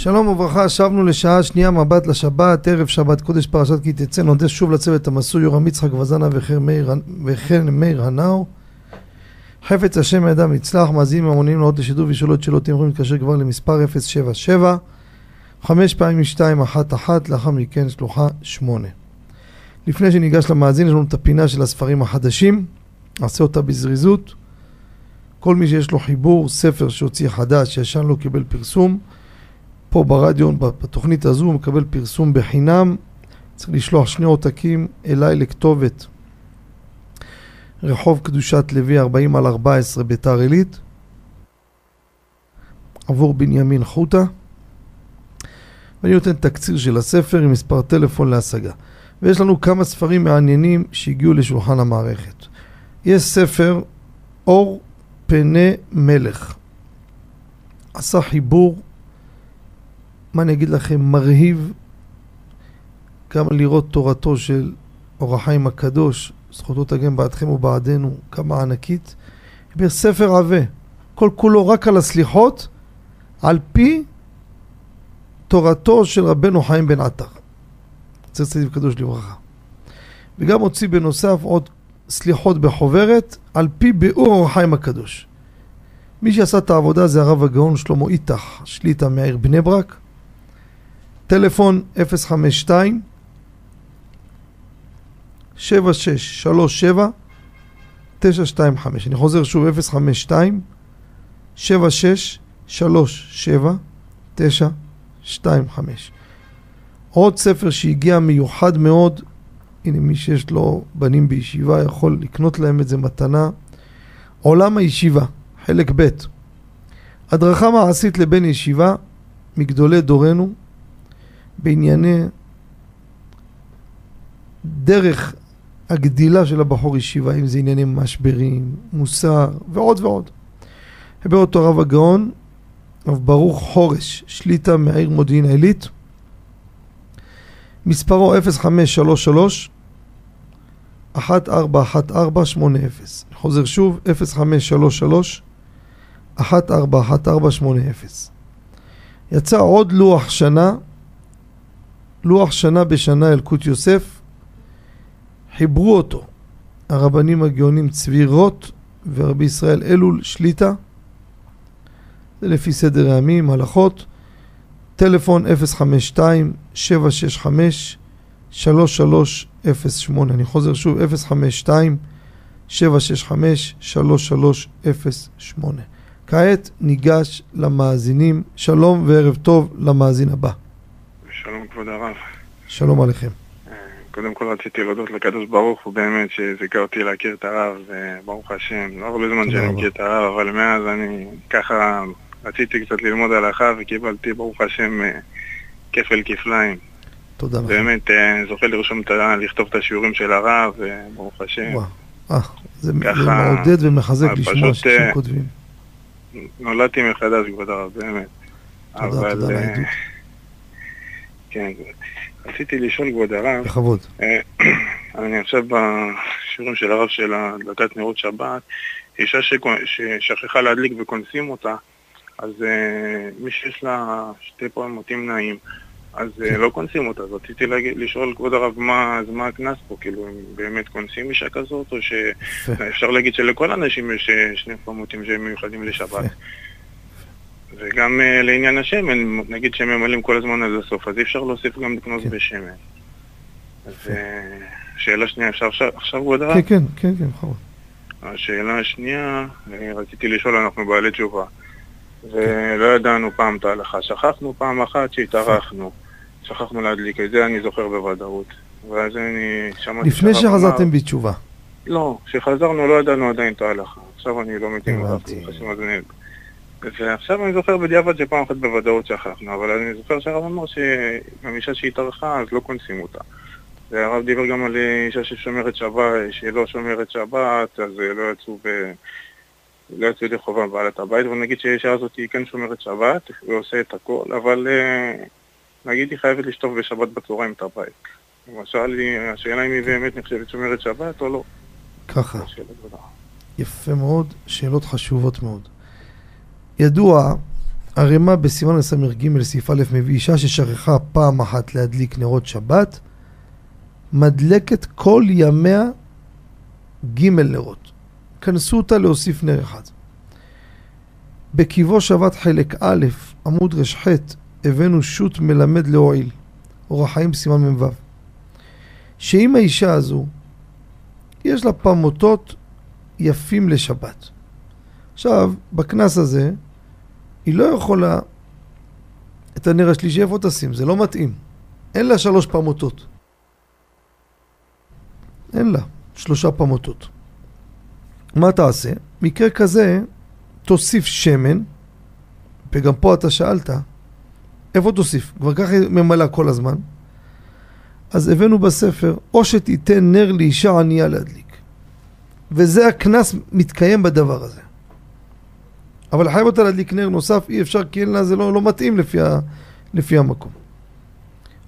שלום וברכה, שבנו לשעה שנייה מבט לשבת, ערב שבת קודש פרשת כי תצא, נודה שוב לצוות המסור יורם יצחק וזנה וכן מאיר הנאו. חפץ השם ידם יצלח, מאזינים המונים לעוד לשידור ושאלות שאלות, אתם יכולים להתקשר כבר למספר 077 חמש פעמים 211, לאחר מכן שלוחה 8. לפני שניגש למאזין, יש לנו את הפינה של הספרים החדשים, נעשה אותה בזריזות. כל מי שיש לו חיבור, ספר שהוציא חדש, שישן לא קיבל פרסום, פה ברדיו, בתוכנית הזו, הוא מקבל פרסום בחינם. צריך לשלוח שני עותקים אליי לכתובת רחוב קדושת לוי 40 על 14 ביתר עילית. עבור בנימין חוטה. ואני נותן תקציר של הספר עם מספר טלפון להשגה. ויש לנו כמה ספרים מעניינים שהגיעו לשולחן המערכת. יש ספר אור פני מלך עשה חיבור מה אני אגיד לכם, מרהיב גם לראות תורתו של אור החיים הקדוש, זכותו תגן בעדכם ובעדנו, כמה ענקית. בספר עבה, כל כולו רק על הסליחות, על פי תורתו של רבנו חיים בן עטר. צר צדיק קדוש לברכה. וגם הוציא בנוסף עוד סליחות בחוברת, על פי ביאור אור החיים הקדוש. מי שעשה את העבודה זה הרב הגאון שלמה איתך, שליטה מהעיר בני ברק. טלפון 052 7637 925 אני חוזר שוב 052 7637 925 עוד ספר שהגיע מיוחד מאוד הנה מי שיש לו בנים בישיבה יכול לקנות להם את זה מתנה. עולם הישיבה, חלק ב' הדרכה מעשית לבן ישיבה מגדולי דורנו בענייני דרך הגדילה של הבחור ישיבה, אם זה ענייני משברים, מוסר ועוד ועוד. חיבר אותו הרב הגאון, רב ברוך חורש, שליטה מהעיר מודיעין עילית, מספרו 0533 141480. אני חוזר שוב, 0533 141480. יצא עוד לוח שנה לוח שנה בשנה אלקוט יוסף, חיברו אותו. הרבנים הגאונים צבי רוט ורבי ישראל אלול שליטה, זה לפי סדר הימים, הלכות, טלפון 052-765-3308, אני חוזר שוב, 052-765-3308. כעת ניגש למאזינים, שלום וערב טוב למאזין הבא. שלום כבוד הרב. שלום עליכם. אה, קודם כל רציתי להודות לקדוש ברוך הוא באמת שזיכה אותי להכיר את הרב, ברוך השם. לא הרבה זמן שאני מכיר את הרב, אבל מאז אני ככה רציתי קצת ללמוד הלכה וקיבלתי ברוך השם אה, כפל כפליים. תודה לך. באמת אה, זוכה לרשום, לכתוב את השיעורים של הרב, ברוך השם. וואו, זה מעודד ומחזק לשמוע שאתם כותבים. נולדתי מחדש כבוד הרב, באמת. תודה, תודה על העדות. כן, רציתי לשאול כבוד הרב. בכבוד. אה, *clears throat* אני עכשיו בשיעורים של הרב של הדלקת נרות שבת, אישה ששכחה להדליק וכונסים אותה, אז אה, מי שיש לה שתי פעמותים נעים, אז אה, כן. לא כונסים אותה. אז רציתי לשאול כבוד הרב מה, הקנס פה, כאילו, אם באמת כונסים אישה כזאת, או שאפשר להגיד שלכל האנשים יש שני פעמותים שהם מיוחדים לשבת. וגם uh, לעניין השמן, נגיד שהם ממלאים כל הזמן עד הסוף, אז אי אפשר להוסיף גם לקנות כן. בשמן. אז uh, שאלה שנייה, אפשר עכשיו, הרב? כן, כן, כן, כן, בכבוד. השאלה השנייה, רציתי לשאול, אנחנו בעלי תשובה. ולא ידענו פעם את ההלכה. שכחנו פעם אחת שהתארחנו. שכחנו להדליק, את זה אני זוכר בוודאות. ואז אני שמעתי... לפני שחזרתם בתשובה. לא, כשחזרנו לא ידענו עדיין את ההלכה. עכשיו אני לא מתאים הבנתי. לרב. ועכשיו אני זוכר בדיעבד שפעם אחת בוודאות שכחנו, אבל אני זוכר שהרב אמר שגם אישה שהתארחה אז לא קונסים אותה. והרב דיבר גם על אישה ששומרת שבת, שלא שומרת שבת, אז אה, לא יצאו ב... לא יצאו ידי חובה בעלת הבית, ונגיד שהאישה הזאת היא כן שומרת שבת, ועושה את הכל, אבל אה, נגיד היא חייבת לשטוף בשבת בצהריים את הבית. למשל, השאלה אם היא באמת נחשבת שומרת שבת או לא. ככה. יפה מאוד, שאלות חשובות מאוד. ידוע, ערימה בסימן ס"ג סעיף א' מביא אישה ששכחה פעם אחת להדליק נרות שבת, מדלקת כל ימיה ג' נרות. כנסו אותה להוסיף נר אחד. בקיבו שבת חלק א', עמוד ר"ח, הבאנו שו"ת מלמד להועיל, אורח חיים סימן מ"ו. שאם האישה הזו, יש לה פמוטות יפים לשבת. עכשיו, בקנס הזה, היא לא יכולה את הנר השלישי, איפה תשים? זה לא מתאים. אין לה שלוש פמוטות. אין לה שלושה פמוטות. מה תעשה? מקרה כזה, תוסיף שמן, וגם פה אתה שאלת, איפה תוסיף? כבר ככה היא ממלאה כל הזמן. אז הבאנו בספר, או שתיתן נר לאישה ענייה להדליק. וזה הקנס מתקיים בדבר הזה. אבל חייב אותה להדליק נר נוסף, אי אפשר כי אין לה, זה לא, לא מתאים לפי, ה, לפי המקום.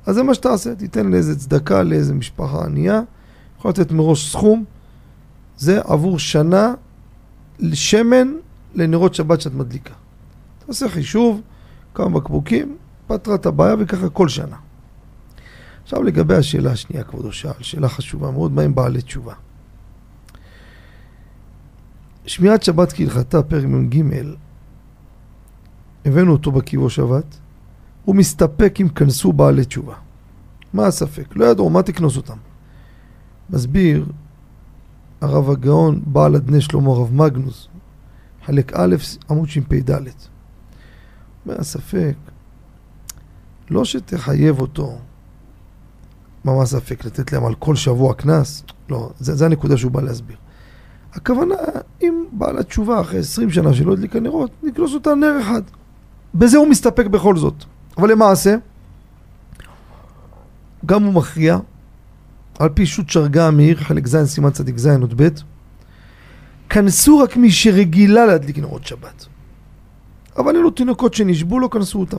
אז זה מה שתעשה, תיתן לאיזה צדקה, לאיזה משפחה ענייה, יכול לתת מראש סכום, זה עבור שנה שמן לנרות שבת שאת מדליקה. תעשה חישוב, כמה בקבוקים, פתרה את הבעיה וככה כל שנה. עכשיו לגבי השאלה השנייה, כבודו שאל, שאלה חשובה מאוד, מה עם בעלי תשובה? שמירת שבת כהלכתה, פרק מ"ג, הבאנו אותו בקיבו שבת, הוא מסתפק אם כנסו בעלי תשובה. מה הספק? לא ידעו, מה תקנוס אותם? מסביר הרב הגאון, בעל אדני שלמה הרב מגנוס, חלק א', עמוד שפ"ד. אומר הספק, לא שתחייב אותו, מה מה הספק? לתת להם על כל שבוע קנס? לא, זה, זה הנקודה שהוא בא להסביר. הכוונה, אם בעל התשובה אחרי 20 שנה שלא הדליקה נרות, נקנוס אותה נר אחד. בזה הוא מסתפק בכל זאת. אבל למעשה, גם הוא מכריע, על פי שו"ת שרגא המאיר, חלק ז', סימן צדיק ז', עוד ב', כנסו רק מי שרגילה להדליק נרות שבת. אבל אלו תינוקות שנשבו, לא כנסו אותם.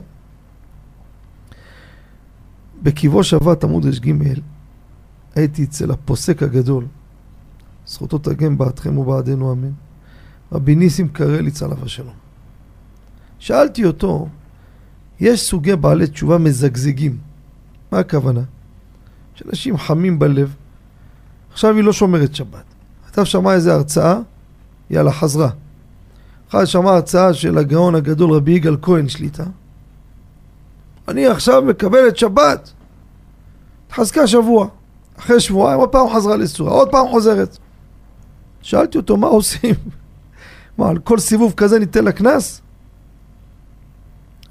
בקיבו שבת, עמוד ר"ג, הייתי אצל הפוסק הגדול, זכותו תגן בעדכם ובעדנו אמן, רבי ניסים קרליץ עליו השלום. שאלתי אותו, יש סוגי בעלי תשובה מזגזגים. מה הכוונה? שאנשים חמים בלב, עכשיו היא לא שומרת שבת. עכשיו שמעה איזה הרצאה, יאללה, חזרה. אחד שמע הרצאה של הגאון הגדול רבי יגאל כהן שליטה. אני עכשיו מקבלת שבת. התחזקה שבוע. אחרי שבועיים עוד פעם חזרה לסורה, עוד פעם חוזרת. שאלתי אותו, מה עושים? מה, על כל סיבוב כזה ניתן לה קנס?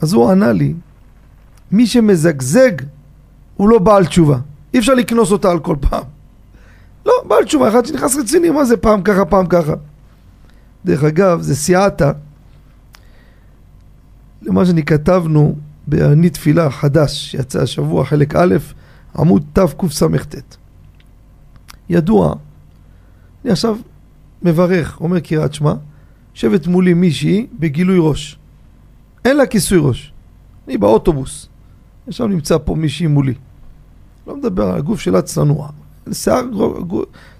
אז הוא ענה לי, מי שמזגזג הוא לא בעל תשובה. אי אפשר לקנוס אותה על כל פעם. לא, בעל תשובה אחד שנכנס רציני, מה זה פעם ככה, פעם ככה. דרך אגב, זה סייעתא למה שאני כתבנו ב"אני תפילה" החדש, שיצא השבוע, חלק א', עמוד תקס"ט. ידוע, אני עכשיו מברך, אומר קריאת שמע, יושבת מולי מישהי בגילוי ראש. אין לה כיסוי ראש. אני באוטובוס. עכשיו נמצא פה מישהי מולי. לא מדבר על הגוף שלה צנוע. שיער,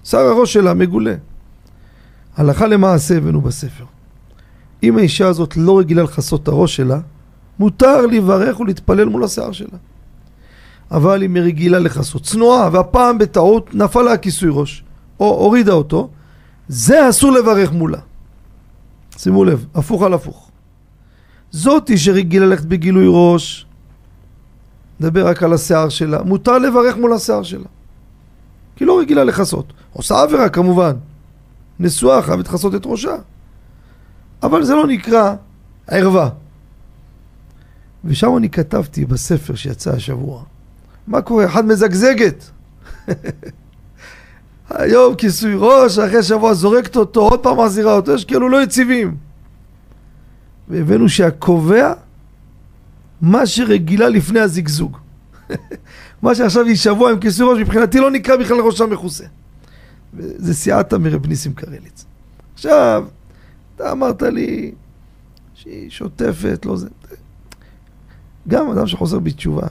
שיער הראש שלה מגולה. הלכה למעשה הבאנו בספר. אם האישה הזאת לא רגילה לכסות את הראש שלה, מותר לברך ולהתפלל מול השיער שלה. אבל אם היא רגילה לכסות, צנועה, והפעם בטעות נפל לה הכיסוי ראש, או הורידה אותו, זה אסור לברך מולה. שימו לב, הפוך על הפוך. זאתי שרגילה ללכת בגילוי ראש, נדבר רק על השיער שלה, מותר לברך מול השיער שלה. כי לא רגילה לכסות. עושה עבירה כמובן. נשואה חייבת לכסות את ראשה. אבל זה לא נקרא הערווה. ושם אני כתבתי בספר שיצא השבוע, מה קורה? אחד מזגזגת. *laughs* היום כיסוי ראש, אחרי שבוע זורקת אותו, עוד פעם מחזירה אותו, יש כאילו לא יציבים. והבאנו שהקובע, מה שרגילה לפני הזיגזוג. *laughs* מה שעכשיו היא שבוע עם כיסוי ראש, מבחינתי לא נקרא בכלל ראשה מכוסה. זה סייעתא מרב ניסים קרליץ. עכשיו, אתה אמרת לי שהיא שוטפת, לא זה. גם אדם שחוזר בתשובה,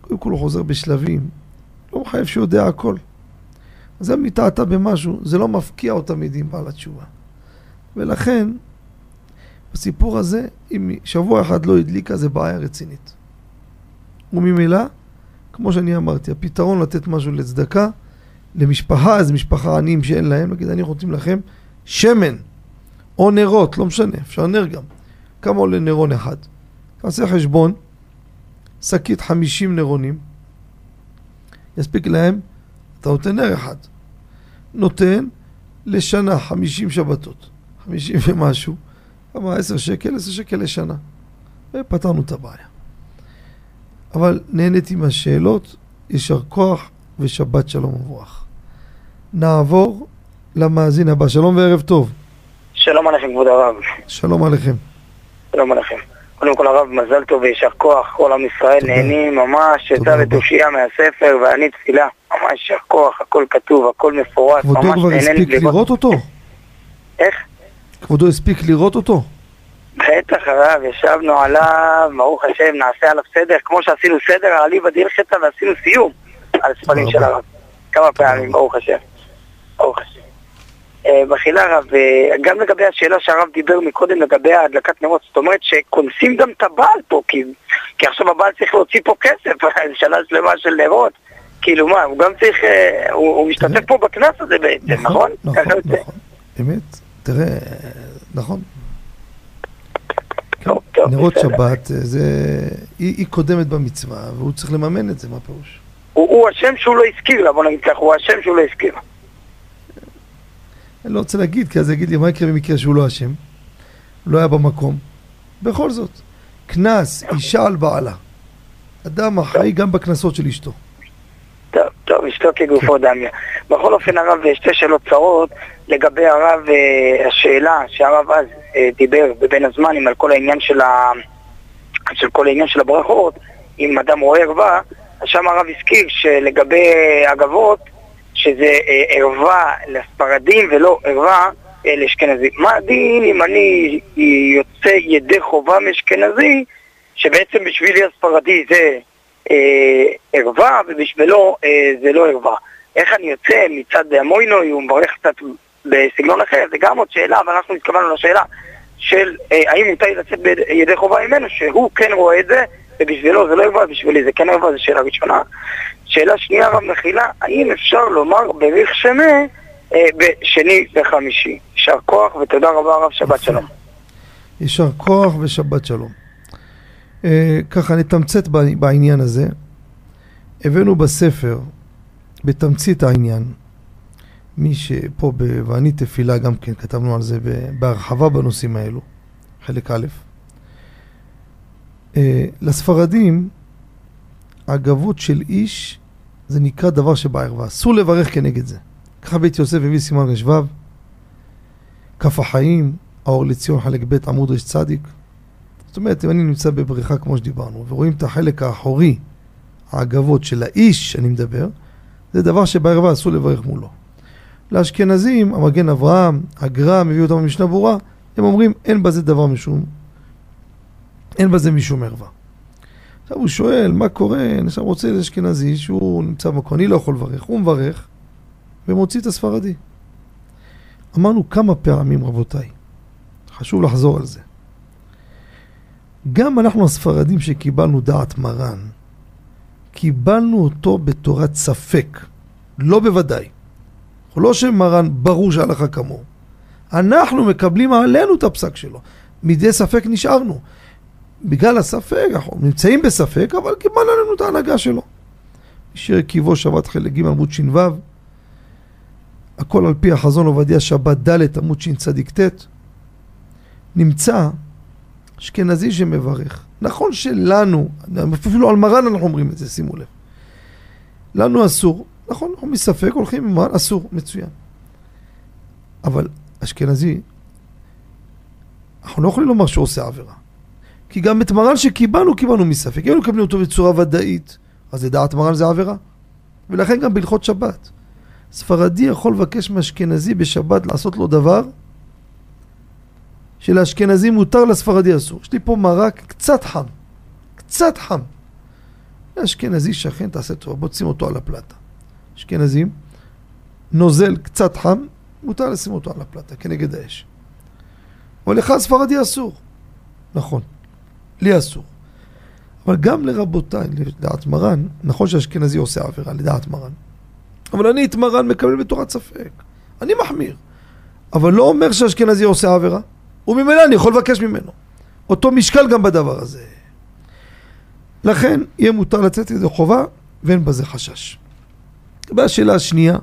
קודם כל הוא חוזר בשלבים, לא מחייב שהוא יודע הכל. אז אם טעתה במשהו, זה לא מפקיע אותה מדין בעל התשובה. ולכן, בסיפור הזה, אם שבוע אחד לא הדליקה, זה בעיה רצינית. וממילא, כמו שאני אמרתי, הפתרון לתת משהו לצדקה, למשפחה, איזה משפחה עניים שאין להם, נגיד, אני רוצים לכם שמן, או נרות, לא משנה, אפשר נר גם. כמה עולה נרון אחד? תעשה חשבון, שקית 50 נרונים, יספיק להם, אתה נותן נר אחד. נותן לשנה 50 שבתות, 50 ומשהו, כמה 10 שקל, 10 שקל לשנה. ופתרנו את הבעיה. אבל נהניתי מהשאלות, יישר כוח ושבת שלום וברוח. נעבור למאזין הבא. שלום וערב טוב. שלום עליכם כבוד הרב. שלום עליכם. שלום עליכם. קודם כל הרב, מזל טוב ויישר כוח, כל עם ישראל נהנים ממש, יצא לתושייה מהספר ואני תפילה, ממש יישר כוח, הכל כתוב, הכל מפורט, ממש כבודו כבר הספיק לראות אותו? איך? כבודו הספיק לראות אותו? בטח הרב, ישבנו עליו, ברוך השם, נעשה עליו סדר, כמו שעשינו סדר על אליבא דילחתא ועשינו סיום על ספרים של הרב, כמה פעמים, ברוך השם. ברוך השם. אה, הרב, אה, גם לגבי השאלה שהרב דיבר מקודם לגבי הדלקת נרות, זאת אומרת שקונסים גם את הבעל פה, כי, כי עכשיו הבעל צריך להוציא פה כסף, *laughs* שנה שלמה של נרות, כאילו מה, הוא גם צריך, אה, הוא, הוא משתתף פה בקנס הזה בעצם, נכון? נכון, נכון, נכון, אמת, תראה, נכון. טוב, טוב, נרות. שבת, זה, היא, היא קודמת במצווה, והוא צריך לממן את זה, מה פירוש? הוא אשם שהוא לא הזכיר לה, בוא נגיד ככה, הוא אשם שהוא לא הזכיר. אני לא רוצה להגיד, כי אז יגיד לי, מה יקרה במקרה שהוא לא אשם? לא היה במקום. בכל זאת, קנס, אישה על בעלה. אדם אחראי גם בקנסות של אשתו. טוב, טוב, אשתו כגופו כן. דמיה. בכל אופן, הרב, שתי שאלות צרות לגבי הרב, אה, השאלה שהרב אז אה, דיבר בבין הזמנים על כל העניין של, ה... של כל העניין של הברכות, אם אדם רואה ערווה, שם הרב הזכיר שלגבי אגבות, שזה אה, ערווה לספרדים ולא ערווה אה, לאשכנזי. מה הדין אם אני יוצא ידי חובה מאשכנזי, שבעצם בשבילי הספרדי זה אה, ערווה ובשבילו אה, זה לא ערווה. איך אני יוצא מצד המוינוי, הוא מברך קצת בסגנון אחר, זה גם עוד שאלה, אבל אנחנו התכוונו לשאלה של אה, האם מותר לצאת בידי חובה ממנו, שהוא כן רואה את זה, ובשבילו זה לא ערווה, בשבילי זה כן ערווה, זו שאלה ראשונה. שאלה שנייה רב מחילה, האם אפשר לומר בריך שמה אה, בשני וחמישי? יישר כוח ותודה רבה רב, שבת שלום. יישר כוח ושבת שלום. אה, ככה נתמצת בעניין הזה. הבאנו בספר, בתמצית העניין, מי שפה ב"ואני תפילה" גם כן כתבנו על זה בהרחבה בנושאים האלו, חלק א'. אה, לספרדים, הגבות של איש זה נקרא דבר שבערווה. אסור לברך כנגד זה. ככה בית יוסף הביא סימן רש"ו, כף החיים, האור לציון חלק ב' עמוד רצ. זאת אומרת, אם אני נמצא בבריכה כמו שדיברנו, ורואים את החלק האחורי, העגבות של האיש שאני מדבר, זה דבר שבערווה אסור לברך מולו. לאשכנזים, המגן אברהם, הגר"א, מביא אותם במשנה ברורה, הם אומרים אין בזה דבר משום, אין בזה משום ערווה. עכשיו הוא שואל, מה קורה? אני עכשיו רוצה איזה אשכנזי שהוא נמצא במקום, אני לא יכול לברך, הוא מברך ומוציא את הספרדי. אמרנו כמה פעמים, רבותיי, חשוב לחזור על זה. גם אנחנו הספרדים שקיבלנו דעת מרן, קיבלנו אותו בתורת ספק, לא בוודאי. אנחנו לא שמרן ברור שהלכה כמוהו. אנחנו מקבלים עלינו את הפסק שלו. מדי ספק נשארנו. בגלל הספק, אנחנו נמצאים בספק, אבל קיבלנו לנו את ההנהגה שלו. שיר עקיבו שבת חלק ג' עמוד ש"ו, הכל על פי החזון עובדיה שבת ד' עמוד שצ"ט, נמצא אשכנזי שמברך. נכון שלנו, אפילו על מרן אנחנו אומרים את זה, שימו לב. לנו אסור, נכון, אנחנו מספק הולכים עם מרן, אסור, מצוין. אבל אשכנזי, אנחנו לא יכולים לומר שהוא עושה עבירה. כי גם את מרן שקיבלנו, קיבלנו מספק. אם היינו מקבלים אותו בצורה ודאית, אז לדעת מרן זה עבירה. ולכן גם בהלכות שבת. ספרדי יכול לבקש מאשכנזי בשבת לעשות לו דבר שלאשכנזי מותר, לספרדי אסור. יש לי פה מרק קצת חם. קצת חם. אשכנזי שכן, תעשה טובה, בוא תשים אותו על הפלטה. אשכנזים, נוזל קצת חם, מותר לשים אותו על הפלטה, כנגד האש. אבל לך ספרדי אסור. נכון, לי אסור. אבל גם לרבותיי, לדעת מרן, נכון שאשכנזי עושה עבירה, לדעת מרן. אבל אני את מרן מקבל בתורת ספק. אני מחמיר. אבל לא אומר שאשכנזי עושה עבירה, וממילא אני יכול לבקש ממנו. אותו משקל גם בדבר הזה. לכן יהיה מותר לצאת ידי חובה ואין בזה חשש. והשאלה השנייה,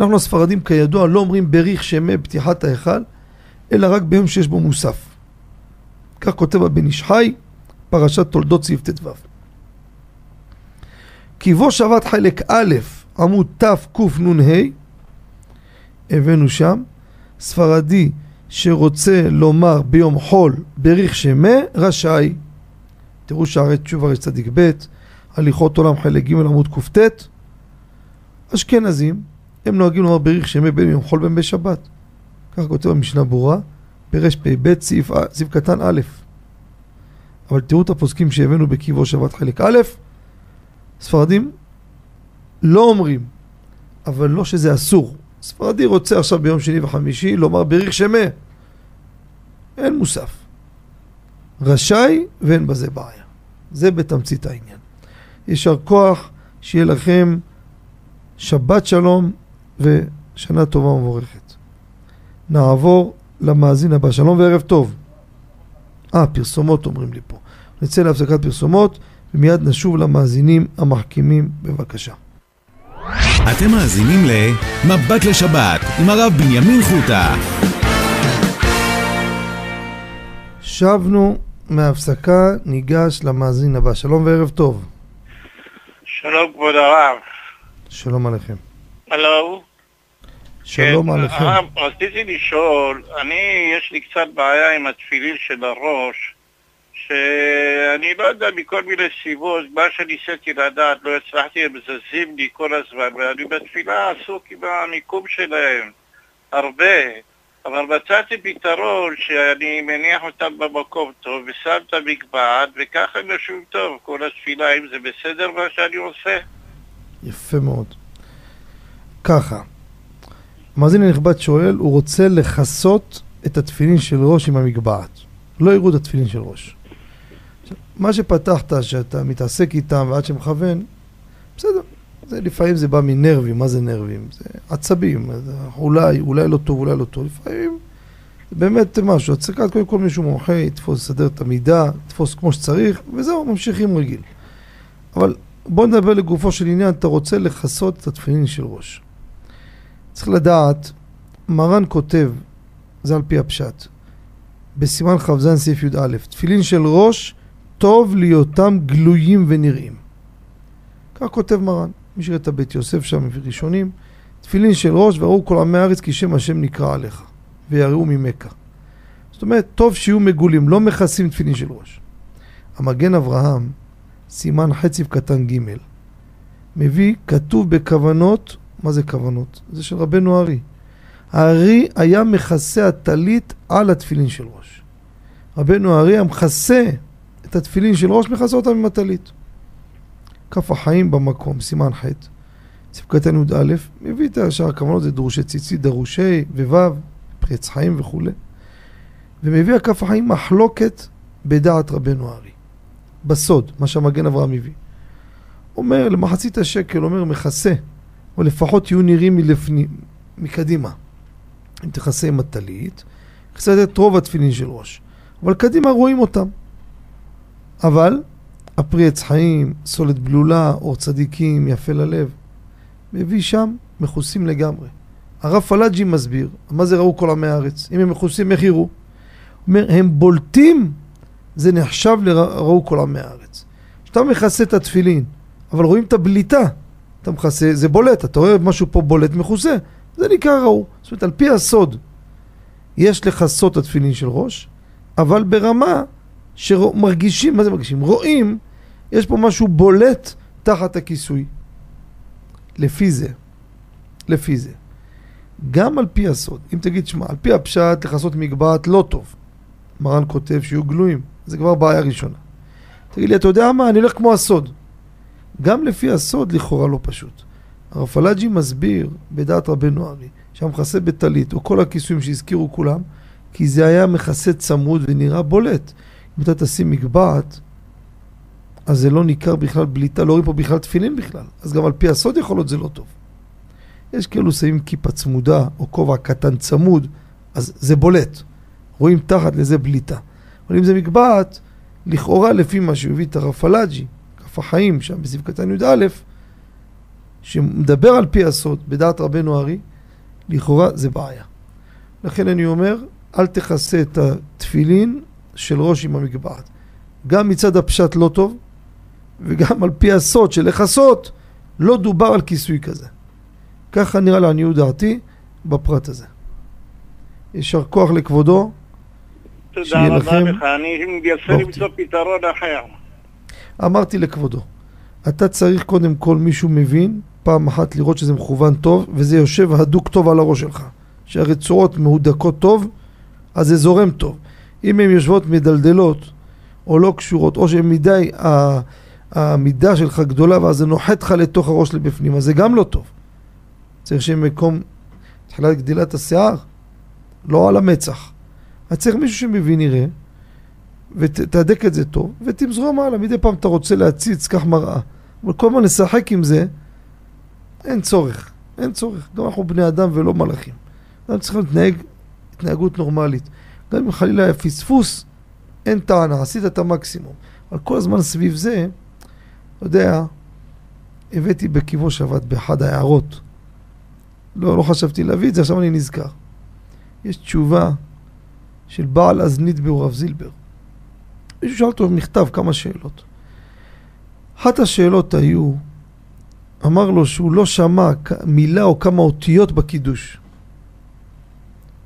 אנחנו הספרדים כידוע לא אומרים בריך שמי פתיחת ההיכל, אלא רק ביום שיש בו מוסף. כך כותב הבן איש חי, פרשת תולדות סעיף ט"ו. כי בו שבת חלק א', עמוד תקנ"ה, הבאנו שם, ספרדי שרוצה לומר ביום חול בריך שמה, רשאי. תראו שערי תשובה צדיק ב', הליכות עולם חלק ג' עמוד קט. אשכנזים, הם נוהגים לומר בריך שמה בין יום חול בין בשבת. ככה כותב המשנה ברורה, פרפ"ב סעיף, סעיף קטן א'. אבל תראו את הפוסקים שהבאנו בקיבו שבת חלק א', ספרדים לא אומרים, אבל לא שזה אסור. ספרדי רוצה עכשיו ביום שני וחמישי לומר בריך שמה. אין מוסף. רשאי ואין בזה בעיה. זה בתמצית העניין. יישר כוח, שיהיה לכם שבת שלום ושנה טובה ומבורכת. נעבור למאזין הבא. שלום וערב טוב. אה, פרסומות אומרים לי פה. נצא להפסקת פרסומות ומיד נשוב למאזינים המחכימים בבקשה. אתם מאזינים ל"מבט לשבת" עם הרב בנימין חוטה. שבנו מהפסקה, ניגש למאזין הבא. שלום וערב טוב. שלום כבוד הרב. שלום עליכם. הלו. שלום כן, עליכם. הרב, רציתי לשאול, אני, יש לי קצת בעיה עם התפילין של הראש, שאני לא יודע מכל מיני סיבות, מה שניסיתי לדעת, לא הצלחתי, הם זזים לי כל הזמן, ואני בתפילה עסוק עם המיקום שלהם, הרבה. אבל מצאתי פתרון שאני מניח אותם במקום טוב ושם את המקבעת וככה הם יושבים טוב כל התפילה, האם זה בסדר מה שאני עושה? יפה מאוד. ככה, המאזין הנכבד שואל, הוא רוצה לכסות את התפילין של ראש עם המגבעת. לא יראו את התפילין של ראש. מה שפתחת, שאתה מתעסק איתם ועד שמכוון, בסדר. זה לפעמים זה בא מנרבים, מה זה נרבים? זה עצבים, זה אולי, אולי לא טוב, אולי לא טוב. לפעמים זה באמת משהו, צריך קודם כל מישהו מומחה, יתפוס, יסדר את המידה, יתפוס כמו שצריך, וזהו, ממשיכים רגיל. אבל בוא נדבר לגופו של עניין, אתה רוצה לכסות את התפילין של ראש. צריך לדעת, מרן כותב, זה על פי הפשט, בסימן כ"ז סעיף י"א, תפילין של ראש, טוב להיותם גלויים ונראים. כך כותב מרן, מי שראה את הבית יוסף שם ראשונים, תפילין של ראש וראו כל עמי הארץ כי שם השם נקרא עליך, ויראו ממכה. זאת אומרת, טוב שיהיו מגולים, לא מכסים תפילין של ראש. המגן אברהם, סימן חציב קטן ג', מביא, כתוב בכוונות, מה זה כוונות? זה של רבנו הארי. הארי היה מכסה הטלית על התפילין של ראש. רבנו הארי היה מכסה את התפילין של ראש, מכסה אותם עם הטלית. כף החיים במקום, סימן ח', קטן י"א, מביא את השאר הכוונות, זה דרושי ציצית, דרושי וו', פרץ חיים וכולי. ומביא הכף החיים מחלוקת בדעת רבנו הארי. בסוד, מה שהמגן אברהם מביא. אומר, למחצית השקל, אומר, מכסה, או לפחות יהיו נראים מלפנים, מקדימה. אם תכסה עם הטלית, מכסה את רוב התפילין של ראש. אבל קדימה רואים אותם. אבל הפרי עץ חיים, סולת בלולה, אור צדיקים, יפה ללב, מביא שם מכוסים לגמרי. הרב פלאג'י מסביר, מה זה ראו כל עמי הארץ? אם הם מכוסים, איך יראו? אומר, הם בולטים, זה נחשב לראו כל עמי הארץ. כשאתה מכסה את התפילין, אבל רואים את הבליטה, אתה מכסה, זה בולט, אתה רואה משהו פה בולט מכוסה, זה נקרא ראו. זאת אומרת, על פי הסוד, יש לכסות את התפילין של ראש, אבל ברמה שמרגישים, מה זה מרגישים? רואים, יש פה משהו בולט תחת הכיסוי. לפי זה, לפי זה. גם על פי הסוד, אם תגיד, שמע, על פי הפשט לכסות מגבעת לא טוב. מרן כותב שיהיו גלויים, זה כבר בעיה ראשונה. תגיד לי, אתה יודע מה, אני הולך כמו הסוד. גם לפי הסוד לכאורה לא פשוט. הרב פלאג'י מסביר בדעת רבנו ארי שהמכסה בטלית או כל הכיסויים שהזכירו כולם כי זה היה מכסה צמוד ונראה בולט. אם אתה תשים מגבעת אז זה לא ניכר בכלל בליטה, לא רואים פה בכלל תפילין בכלל. אז גם על פי הסוד יכול להיות זה לא טוב. יש כאלו שמים כיפה צמודה או כובע קטן צמוד, אז זה בולט. רואים תחת לזה בליטה. אבל אם זה מגבעת, לכאורה לפי מה שהביא את הרב פלאג'י, החיים שם בסעיף קטן י"א, שמדבר על פי הסוד בדעת רבנו ארי, לכאורה זה בעיה. לכן אני אומר, אל תכסה את התפילין של ראש עם המגבעת. גם מצד הפשט לא טוב, וגם על פי הסוד של לכסות, לא דובר על כיסוי כזה. ככה נראה לעניות דעתי בפרט הזה. יישר כוח לכבודו. תודה רבה לך, אני מנסה למצוא פתרון אחר. אמרתי לכבודו, אתה צריך קודם כל מישהו מבין, פעם אחת לראות שזה מכוון טוב, וזה יושב הדוק טוב על הראש שלך. שהרצועות מהודקות טוב, אז זה זורם טוב. אם הן יושבות מדלדלות, או לא קשורות, או שהן מדי, המידה שלך גדולה, ואז זה נוחת לך לתוך הראש לבפנים, אז זה גם לא טוב. צריך שיהיה מקום, תחילת גדילת השיער, לא על המצח. אז צריך מישהו שמבין יראה, ותהדק את זה טוב, ותמזרום מעלה. מדי פעם אתה רוצה להציץ, קח מראה. אבל כל הזמן לשחק עם זה, אין צורך. אין צורך. גם אנחנו בני אדם ולא מלאכים. אנחנו צריכים להתנהג התנהגות נורמלית. גם אם חלילה היה פספוס, אין טענה, עשית את המקסימום. אבל כל הזמן סביב זה, אתה יודע, הבאתי בקיבו שבת באחד ההערות. לא, לא חשבתי להביא את זה, עכשיו אני נזכר. יש תשובה של בעל אזנית ברב זילבר. מישהו שאל אותו במכתב כמה שאלות. אחת השאלות היו, אמר לו שהוא לא שמע מילה או כמה אותיות בקידוש.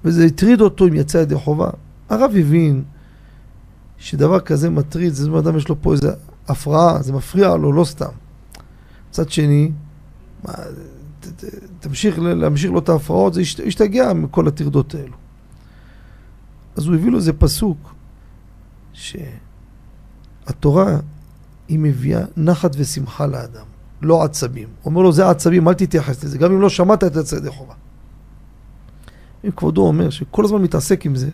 וזה הטריד אותו אם יצא ידי חובה. הרב הבין שדבר כזה מטריד, זה אדם יש לו פה איזה הפרעה, זה מפריע לו, לא סתם. מצד שני, מה, ת, ת, תמשיך להמשיך לו את ההפרעות, זה ישתגע מכל הטרדות האלו. אז הוא הביא לו איזה פסוק, שהתורה היא מביאה נחת ושמחה לאדם, לא עצבים. הוא אומר לו, זה עצבים, אל תתייחס לזה, גם אם לא שמעת את זה ידי חובה. אם כבודו אומר שכל הזמן מתעסק עם זה,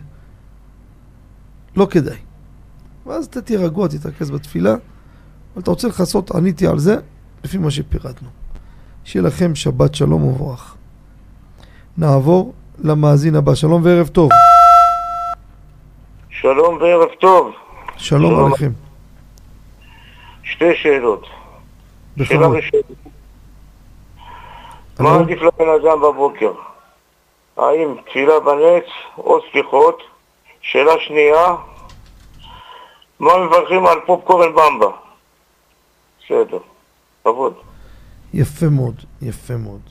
לא כדאי. ואז אתה תהיה רגוע, תתרכז בתפילה, אבל אתה רוצה לכסות, עניתי על זה, לפי מה שפירטנו. שיהיה לכם שבת שלום ומבורך. נעבור למאזין הבא. שלום וערב טוב. שלום וערב טוב. שלום, שלום. עליכם. שתי שאלות. שאלה ראשונה. מה עדיף לבן אדם בבוקר? האם תפילה בנץ או סליחות? שאלה שנייה, מה מברכים על פופקורן במבה? בסדר, כבוד. יפה מאוד, יפה מאוד.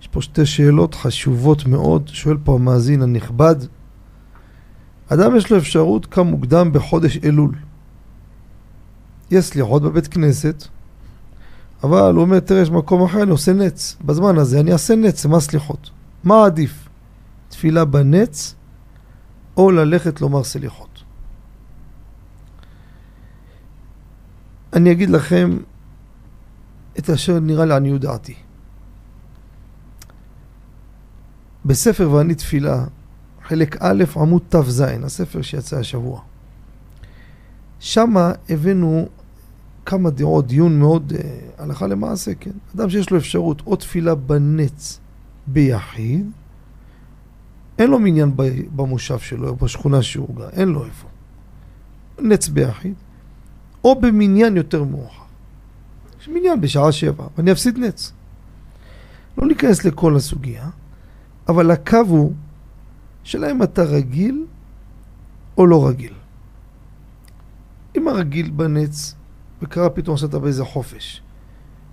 יש פה שתי שאלות חשובות מאוד, שואל פה המאזין הנכבד. אדם יש לו אפשרות קם מוקדם בחודש אלול. יש סליחות בבית כנסת, אבל הוא אומר, תראה, יש מקום אחר, אני עושה נץ. בזמן הזה אני אעשה נץ, מה סליחות? מה עדיף? תפילה בנץ או ללכת לומר סליחות? אני אגיד לכם את אשר נראה לעניות דעתי. בספר ואני תפילה, חלק א', עמוד תז, הספר שיצא השבוע. שמה הבאנו כמה דעות, דיון מאוד uh, הלכה למעשה, כן? אדם שיש לו אפשרות או תפילה בנץ ביחיד, אין לו מניין במושב שלו, בשכונה שהוא גר, אין לו איפה. נץ ביחיד, או במניין יותר מאוחר. יש מניין בשעה שבע, ואני אפסיד נץ. לא ניכנס לכל הסוגיה, אבל הקו הוא, שאלה אם אתה רגיל או לא רגיל. אם הרגיל בנץ, וקרה פתאום שאתה באיזה חופש,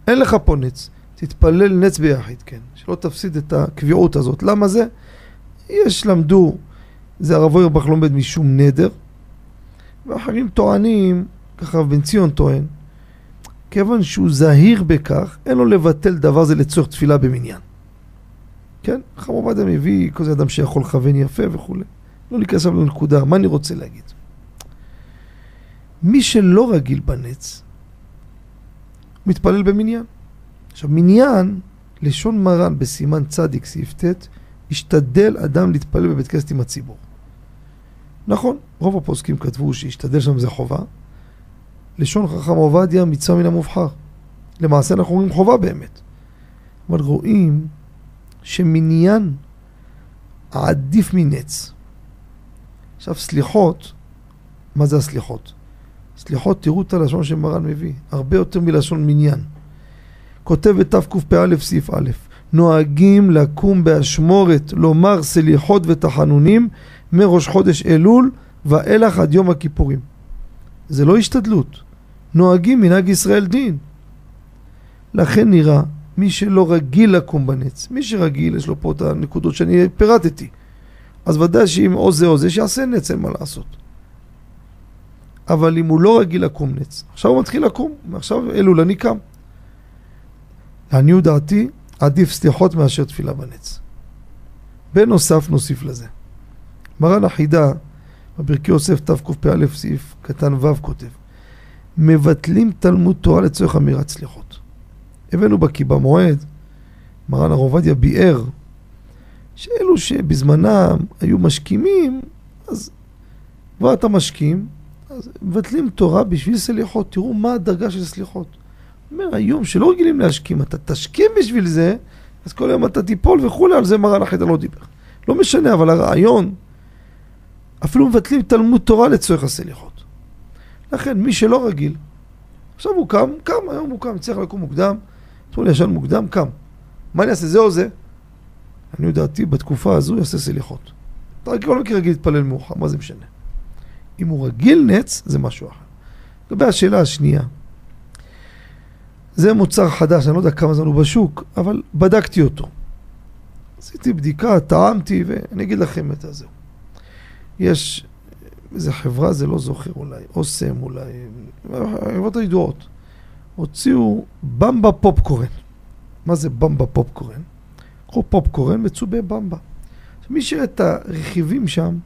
אין לך פה נץ, תתפלל נץ ביחיד, כן. שלא תפסיד את הקביעות הזאת. למה זה? יש למדו, זה הרב אוירבך לומד משום נדר, ואחרים טוענים, ככה רב בן ציון טוען, כיוון שהוא זהיר בכך, אין לו לבטל דבר זה לצורך תפילה במניין. כן? חם עובדיה מביא כזה אדם שיכול לכוון יפה וכולי. לא להיכנס לנקודה, מה אני רוצה להגיד? מי שלא רגיל בנץ, מתפלל במניין. עכשיו, מניין, לשון מרן בסימן צדיק, סעיף ט', השתדל אדם להתפלל בבית כנסת עם הציבור. נכון, רוב הפוסקים כתבו שהשתדל שם זה חובה. לשון חכם עובדיה מצווה מן המובחר. למעשה אנחנו רואים חובה באמת. אבל רואים שמניין עדיף מנץ. עכשיו סליחות, מה זה הסליחות? סליחות, תראו את הלשון שמרן מביא, הרבה יותר מלשון מניין. כותב בתקפ"א סעיף א', נוהגים לקום באשמורת, לומר סליחות ותחנונים מראש חודש אלול ואילך עד יום הכיפורים. זה לא השתדלות, נוהגים מנהג ישראל דין. לכן נראה, מי שלא רגיל לקום בנץ, מי שרגיל, יש לו פה את הנקודות שאני פירטתי, אז ודאי שאם או זה או זה, שיעשה נץ, אין מה לעשות. אבל אם הוא לא רגיל לקום נץ, עכשיו הוא מתחיל לקום, ועכשיו אלול אני קם. לעניות דעתי, עדיף סליחות מאשר תפילה בנץ. בנוסף נוסיף לזה. מרן החידה, בברכי יוסף תקפ"א סעיף קטן ו' כותב מבטלים תלמוד תורה לצורך אמירת סליחות. הבאנו בקי במועד, מרן הר עובדיה ביאר שאלו שבזמנם היו משכימים, אז כבר אתה משכים, אז מבטלים תורה בשביל סליחות. תראו מה הדרגה של סליחות. אומר, היום שלא רגילים להשכים, אתה תשכים בשביל זה, אז כל יום אתה תיפול וכולי, על זה מרן החידה לא דיבר. לא משנה, אבל הרעיון, אפילו מבטלים תלמוד תורה לצורך הסליחות. לכן, מי שלא רגיל, עכשיו הוא קם, קם, היום הוא קם, צריך לקום מוקדם, אתמול ישן מוקדם, קם. מה אני אעשה, זה או זה? אני יודעתי, בתקופה הזו יעשה סליחות. אתה רגיל, כל מקרה רגיל להתפלל מאוחר, מה זה משנה? אם הוא רגיל נץ, זה משהו אחר. לגבי השאלה השנייה, זה מוצר חדש, אני לא יודע כמה זמן הוא בשוק, אבל בדקתי אותו. עשיתי בדיקה, טעמתי, ואני אגיד לכם את זה. יש איזה חברה, זה לא זוכר אולי, אוסם אולי, החברות הידועות, הוציאו במבה פופקורן. מה זה במבה פופקורן? קחו פופקורן מצובה במבה. מי שראה את הרכיבים שם,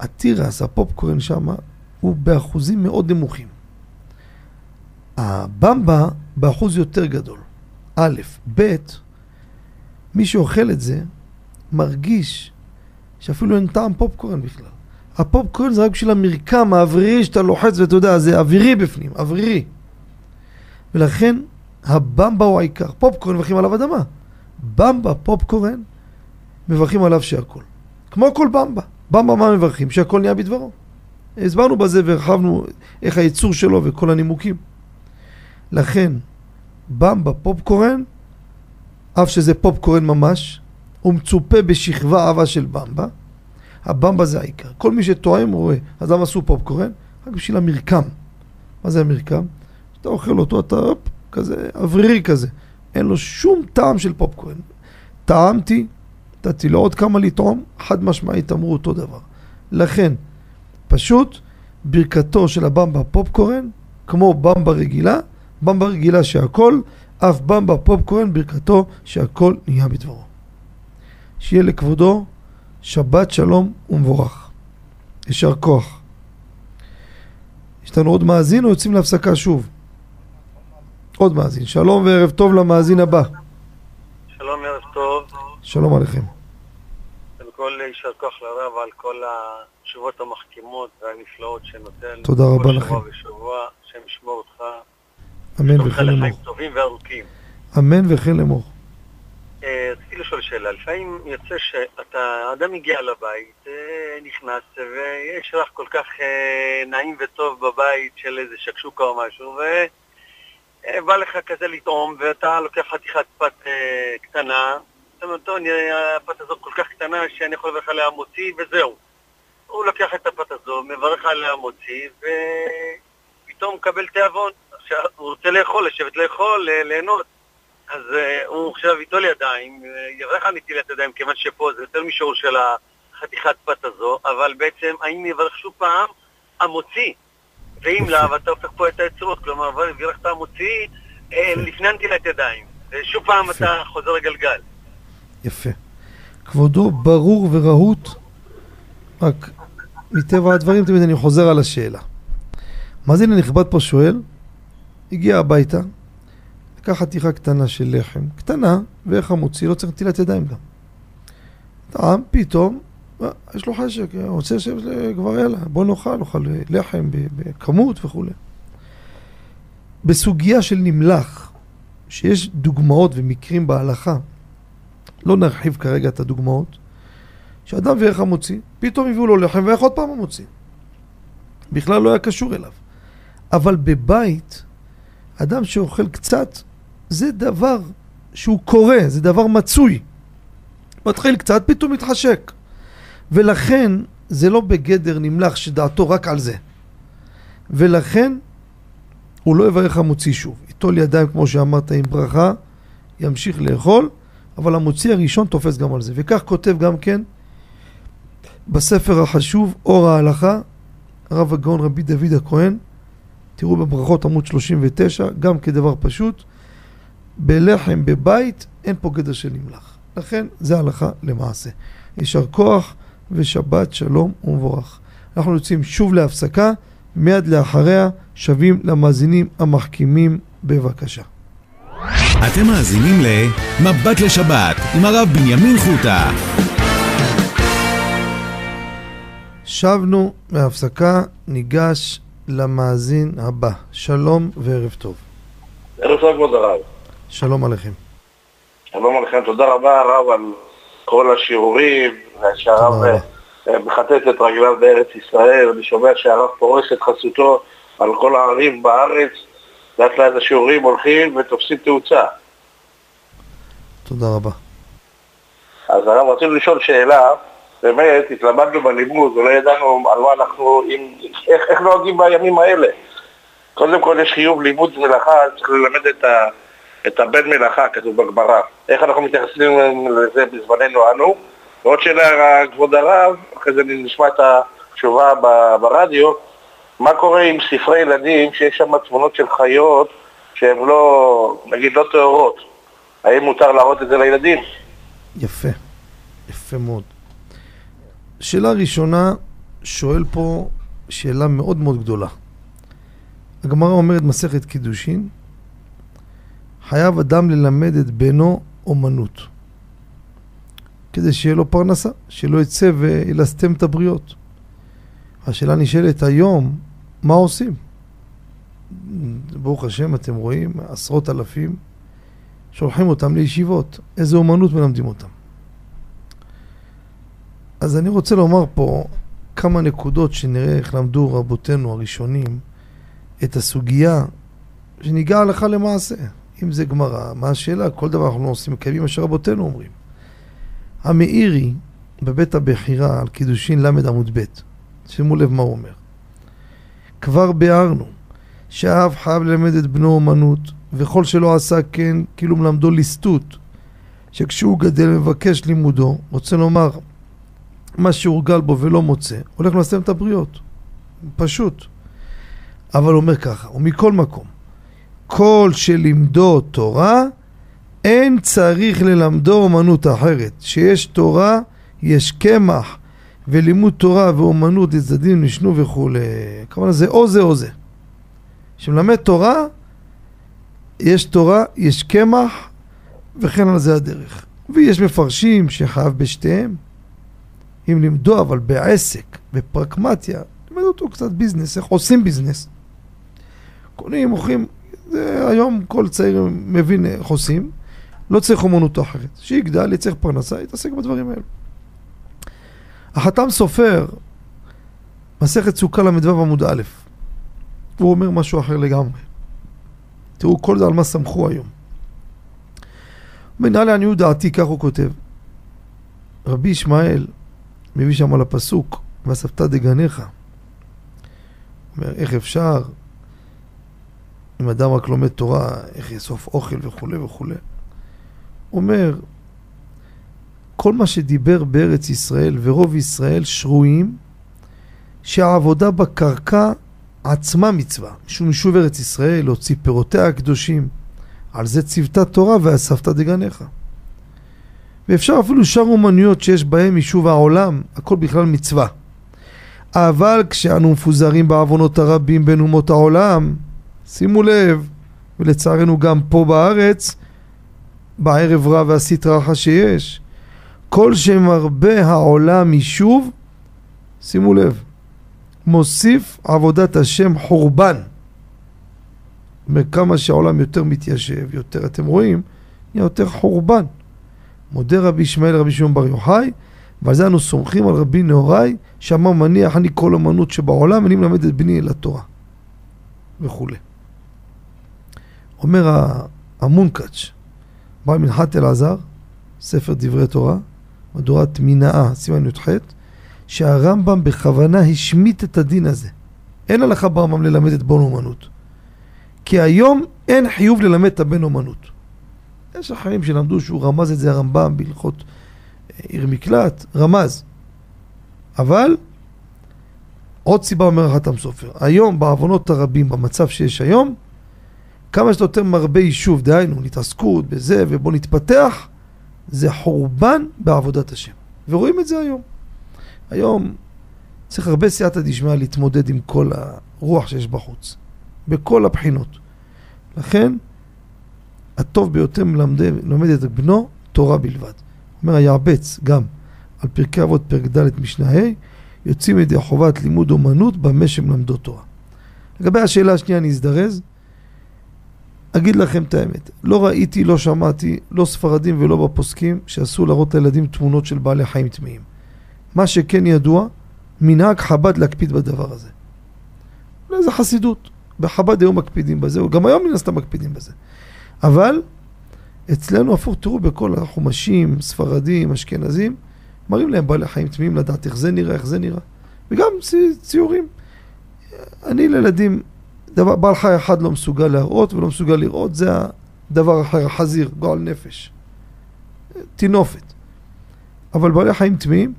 התירס, הפופקורן שם, הוא באחוזים מאוד נמוכים. הבמבה באחוז יותר גדול. א', ב', מי שאוכל את זה מרגיש שאפילו אין טעם פופקורן בכלל. הפופקורן זה רק בשביל המרקם האווירי שאתה לוחץ ואתה יודע, זה אווירי בפנים, אווירי. ולכן הבמבה הוא העיקר. פופקורן מברכים עליו אדמה. במבה, פופקורן, מברכים עליו שהכל. כמו כל במבה. במבה מה מברכים? שהכל נהיה בדברו. הסברנו בזה והרחבנו איך הייצור שלו וכל הנימוקים. לכן, במבה פופקורן, אף שזה פופקורן ממש, הוא מצופה בשכבה עבה של במבה. הבמבה זה העיקר. כל מי שטועם רואה, אז למה עשו פופקורן? רק בשביל המרקם. מה זה המרקם? כשאתה אוכל אותו, אתה אופ, כזה אוורירי כזה. אין לו שום טעם של פופקורן. טעמתי, נתתי לו עוד כמה לטעום, חד משמעית אמרו אותו דבר. לכן, פשוט ברכתו של הבמבה פופקורן, כמו במבה רגילה, במבה רגילה שהכל, אף במבה פופקורן ברכתו שהכל נהיה בדברו. שיהיה לכבודו שבת שלום ומבורך. יישר כוח. יש לנו עוד מאזין או יוצאים להפסקה שוב? עוד מאזין. שלום וערב טוב למאזין הבא. שלום, ערב טוב. שלום עליכם. קודם כל יישר כוח לרב על כל התשובות המחכימות והנפלאות שנותן. תודה רבה כל לכם. שבוע ושבוע, השם ישמור אותך. אמן וכן לאמור. אמן וכן לאמור. אה, רציתי לשאול שאלה, לפעמים יוצא שאתה, אדם מגיע לבית, אה, נכנס, ויש ריח כל כך אה, נעים וטוב בבית של איזה שקשוקה או משהו, ובא לך כזה לטעום, ואתה לוקח חתיכת פת אה, קטנה, זאת אומרת, הפת הזאת כל כך קטנה שאני יכול לברך עליה מוציא, וזהו. הוא לוקח את הפת הזו, מברך עליה מוציא, ופתאום מקבל תיאבון. עכשיו, הוא רוצה לאכול, לשבת לאכול, ליהנות. אז uh, הוא עכשיו ייטול ידיים, יברך על נטילת ידיים, כיוון שפה זה יותר מישור של החתיכת פת הזו, אבל בעצם האם יברך שוב פעם המוציא? ואם לאו, אתה הופך פה את היצרות, כלומר, יברך את המוציא אה, לפני נטילת ידיים. ושוב פעם אתה חוזר לגלגל. יפה. כבודו ברור ורהוט, רק מטבע הדברים תמיד אני חוזר על השאלה. מאזין הנכבד פה שואל, הגיע הביתה, לקח חתיכה קטנה של לחם, קטנה, ואיך המוציא, לא צריך נטילת ידיים גם. טעם, פתאום, אה, יש לו חשק, הוא רוצה לשבת כבר יאללה, בוא נאכל, נאכל לחם בכמות וכולי. בסוגיה של נמלח, שיש דוגמאות ומקרים בהלכה, לא נרחיב כרגע את הדוגמאות, שאדם ואיך המוציא, פתאום הביאו לו לחם ואיך עוד פעם המוציא. בכלל לא היה קשור אליו. אבל בבית, אדם שאוכל קצת, זה דבר שהוא קורה, זה דבר מצוי. מתחיל קצת, פתאום מתחשק. ולכן זה לא בגדר נמלח שדעתו רק על זה. ולכן הוא לא יברך המוציא שוב. ייטול ידיים כמו שאמרת עם ברכה, ימשיך לאכול, אבל המוציא הראשון תופס גם על זה. וכך כותב גם כן בספר החשוב אור ההלכה, הרב הגאון רבי דוד הכהן, תראו בברכות עמוד 39, גם כדבר פשוט, בלחם בבית אין פה גדר של נמלח. לכן זה הלכה למעשה. יישר כוח ושבת שלום ומבורך. אנחנו יוצאים שוב להפסקה, מיד לאחריה שבים למאזינים המחכימים בבקשה. אתם מאזינים ל"מבט לשבת" עם הרב בנימין חוטה. שבנו מהפסקה, ניגש למאזין הבא. שלום וערב טוב. ערב טוב כבוד הרב. שלום עליכם. שלום עליכם, תודה רבה הרב על כל השיעורים, שהרב אה, מחטט את רגליו בארץ ישראל, אני שומע שהרב פורס את חסותו על כל הערים בארץ, לאט לאט השיעורים הולכים ותופסים תאוצה. תודה רבה. אז הרב, רצינו לשאול שאלה, באמת, התלמדנו בלימוד ולא ידענו על מה אנחנו, עם, איך, איך נוהגים בימים האלה. קודם כל יש חיוב לימוד מלאכה, צריך ללמד את, ה, את הבן מלאכה, כתוב בגמרא. איך אנחנו מתייחסים לזה בזמננו אנו? ועוד שאלה, כבוד הרב, אחרי זה נשמע את התשובה ברדיו, מה קורה עם ספרי ילדים שיש שם תמונות של חיות שהן לא, נגיד, לא טהורות? האם מותר להראות את זה לילדים? יפה, יפה מאוד. שאלה ראשונה, שואל פה שאלה מאוד מאוד גדולה. הגמרא אומרת מסכת קידושין, חייב אדם ללמד את בנו אומנות. כדי שיהיה לו פרנסה, שלא יצא וילסתם את הבריות. השאלה נשאלת היום, מה עושים? ברוך השם, אתם רואים, עשרות אלפים שולחים אותם לישיבות. איזה אומנות מלמדים אותם? אז אני רוצה לומר פה כמה נקודות שנראה איך למדו רבותינו הראשונים את הסוגיה שניגע הלכה למעשה. אם זה גמרא, מה השאלה? כל דבר אנחנו עושים, מקיימים מה שרבותינו אומרים. המאירי בבית הבחירה על קידושין ל' עמוד ב', שימו לב מה הוא אומר. כבר ביארנו שהאב חייב ללמד את בנו אומנות, וכל שלא עשה כן, כאילו מלמדו ליסטות, שכשהוא גדל ומבקש לימודו, רוצה לומר, מה שהורגל בו ולא מוצא, הולך לסיים את הבריות. פשוט. אבל הוא אומר ככה, ומכל מקום, כל שלימדו תורה, אין צריך ללמדו אומנות אחרת. שיש תורה, יש קמח, ולימוד תורה ואומנות לצדדים נשנו וכולי. כמובן זה או זה או זה. שמלמד תורה, יש תורה, יש קמח, וכן על זה הדרך. ויש מפרשים שחייב בשתיהם. אם לימדו אבל בעסק, בפרקמטיה, לימד אותו קצת ביזנס, איך עושים ביזנס. קונים, מוכרים, זה היום כל צעיר מבין איך עושים, לא צריך אומנות אחרת. שיגדל, יצטרך פרנסה, יתעסק בדברים האלו. החתם סופר, מסכת סוכה ל"ו עמוד א', הוא אומר משהו אחר לגמרי. תראו, כל זה על מה סמכו היום. נראה לעניות דעתי, כך הוא כותב. רבי ישמעאל מביא שם על הפסוק, ואספת דגניך. אומר, איך אפשר, אם אדם רק לומד תורה, איך יאסוף אוכל וכולי וכולי. אומר, כל מה שדיבר בארץ ישראל ורוב ישראל שרויים, שהעבודה בקרקע עצמה מצווה. משום יישוב ארץ ישראל, להוציא פירותיה הקדושים. על זה ציוותה תורה ואספת דגניך. ואפשר אפילו שאר אומנויות שיש בהם יישוב העולם, הכל בכלל מצווה. אבל כשאנו מפוזרים בעוונות הרבים בין אומות העולם, שימו לב, ולצערנו גם פה בארץ, בערב רע והסטרא אחא שיש, כל שמרבה העולם יישוב, שימו לב, מוסיף עבודת השם חורבן. כמה שהעולם יותר מתיישב, יותר אתם רואים, יהיה יותר חורבן. מודה רבי ישמעאל רבי שמעון בר יוחאי, ועל זה אנו סומכים על רבי נהוראי, שאמר מניח אני כל אמנות שבעולם, אני מלמד את בני אל התורה. וכולי. אומר המונקאץ', בעל מנחת אלעזר, ספר דברי תורה, מדורת מינאה, סימן י"ח, שהרמב"ם בכוונה השמיט את הדין הזה. אין הלכה ברמב"ם ללמד את בון אומנות. כי היום אין חיוב ללמד את הבן אומנות. יש אחרים שלמדו שהוא רמז את זה הרמב"ם בהלכות אה, עיר מקלט, רמז. אבל עוד סיבה אומר החתם סופר, היום בעוונות הרבים, במצב שיש היום, כמה שאתה יותר מרבה יישוב, דהיינו, התעסקות בזה ובוא נתפתח, זה חורבן בעבודת השם. ורואים את זה היום. היום צריך הרבה סייעתא דשמיא להתמודד עם כל הרוח שיש בחוץ, בכל הבחינות. לכן, הטוב ביותר מלמד את בנו תורה בלבד. אומר היעבץ גם על פרקי אבות פרק ד' משנה ה' יוצאים ידי חובת לימוד אומנות במה שמלמדו תורה. לגבי השאלה השנייה אני אזדרז. אגיד לכם את האמת, לא ראיתי, לא שמעתי, לא ספרדים ולא בפוסקים שאסור להראות לילדים תמונות של בעלי חיים טמאים. מה שכן ידוע, מנהג חב"ד להקפיד בדבר הזה. זה חסידות. בחב"ד היום מקפידים בזה, גם היום מן הסתם מקפידים בזה. אבל אצלנו הפוך, תראו בכל החומשים, ספרדים, אשכנזים, מראים להם בעלי חיים טמאים לדעת איך זה נראה, איך זה נראה. וגם ציורים. אני לילדים, דבר, בעל חי אחד לא מסוגל להראות ולא מסוגל לראות, זה הדבר אחר, החזיר, גועל נפש. טינופת. אבל בעלי חיים טמאים,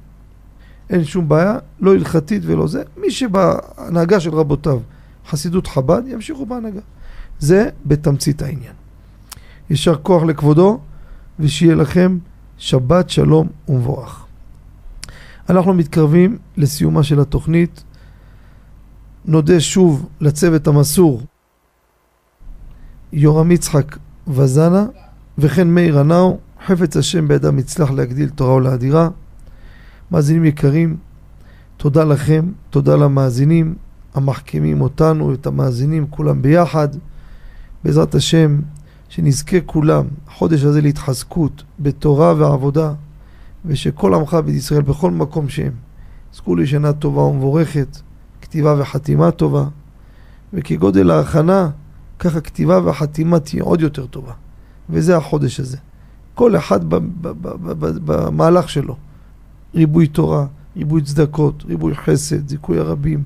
אין שום בעיה, לא הלכתית ולא זה. מי שבהנהגה של רבותיו, חסידות חב"ד, ימשיכו בהנהגה. זה בתמצית העניין. יישר כוח לכבודו, ושיהיה לכם שבת שלום ומבורך. אנחנו מתקרבים לסיומה של התוכנית. נודה שוב לצוות המסור, יורם יצחק וזנה, וכן מאיר הנאו, חפץ השם בידם יצלח להגדיל תורה ולאדירה. מאזינים יקרים, תודה לכם, תודה למאזינים המחכימים אותנו, את המאזינים, כולם ביחד. בעזרת השם, שנזכה כולם, החודש הזה להתחזקות בתורה ועבודה, ושכל עמך בית ישראל בכל מקום שהם, יזכו לשנה טובה ומבורכת, כתיבה וחתימה טובה, וכגודל ההכנה, ככה כתיבה והחתימה תהיה עוד יותר טובה. וזה החודש הזה. כל אחד במהלך שלו. ריבוי תורה, ריבוי צדקות, ריבוי חסד, זיכוי הרבים,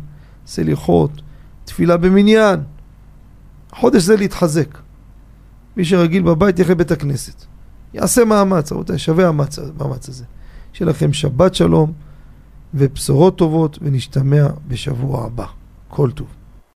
סליחות, תפילה במניין. חודש זה להתחזק. מי שרגיל בבית ילך לבית הכנסת. יעשה מאמץ, רבותיי, שווה המאמץ הזה. שיהיה לכם שבת שלום ובשורות טובות ונשתמע בשבוע הבא. כל טוב.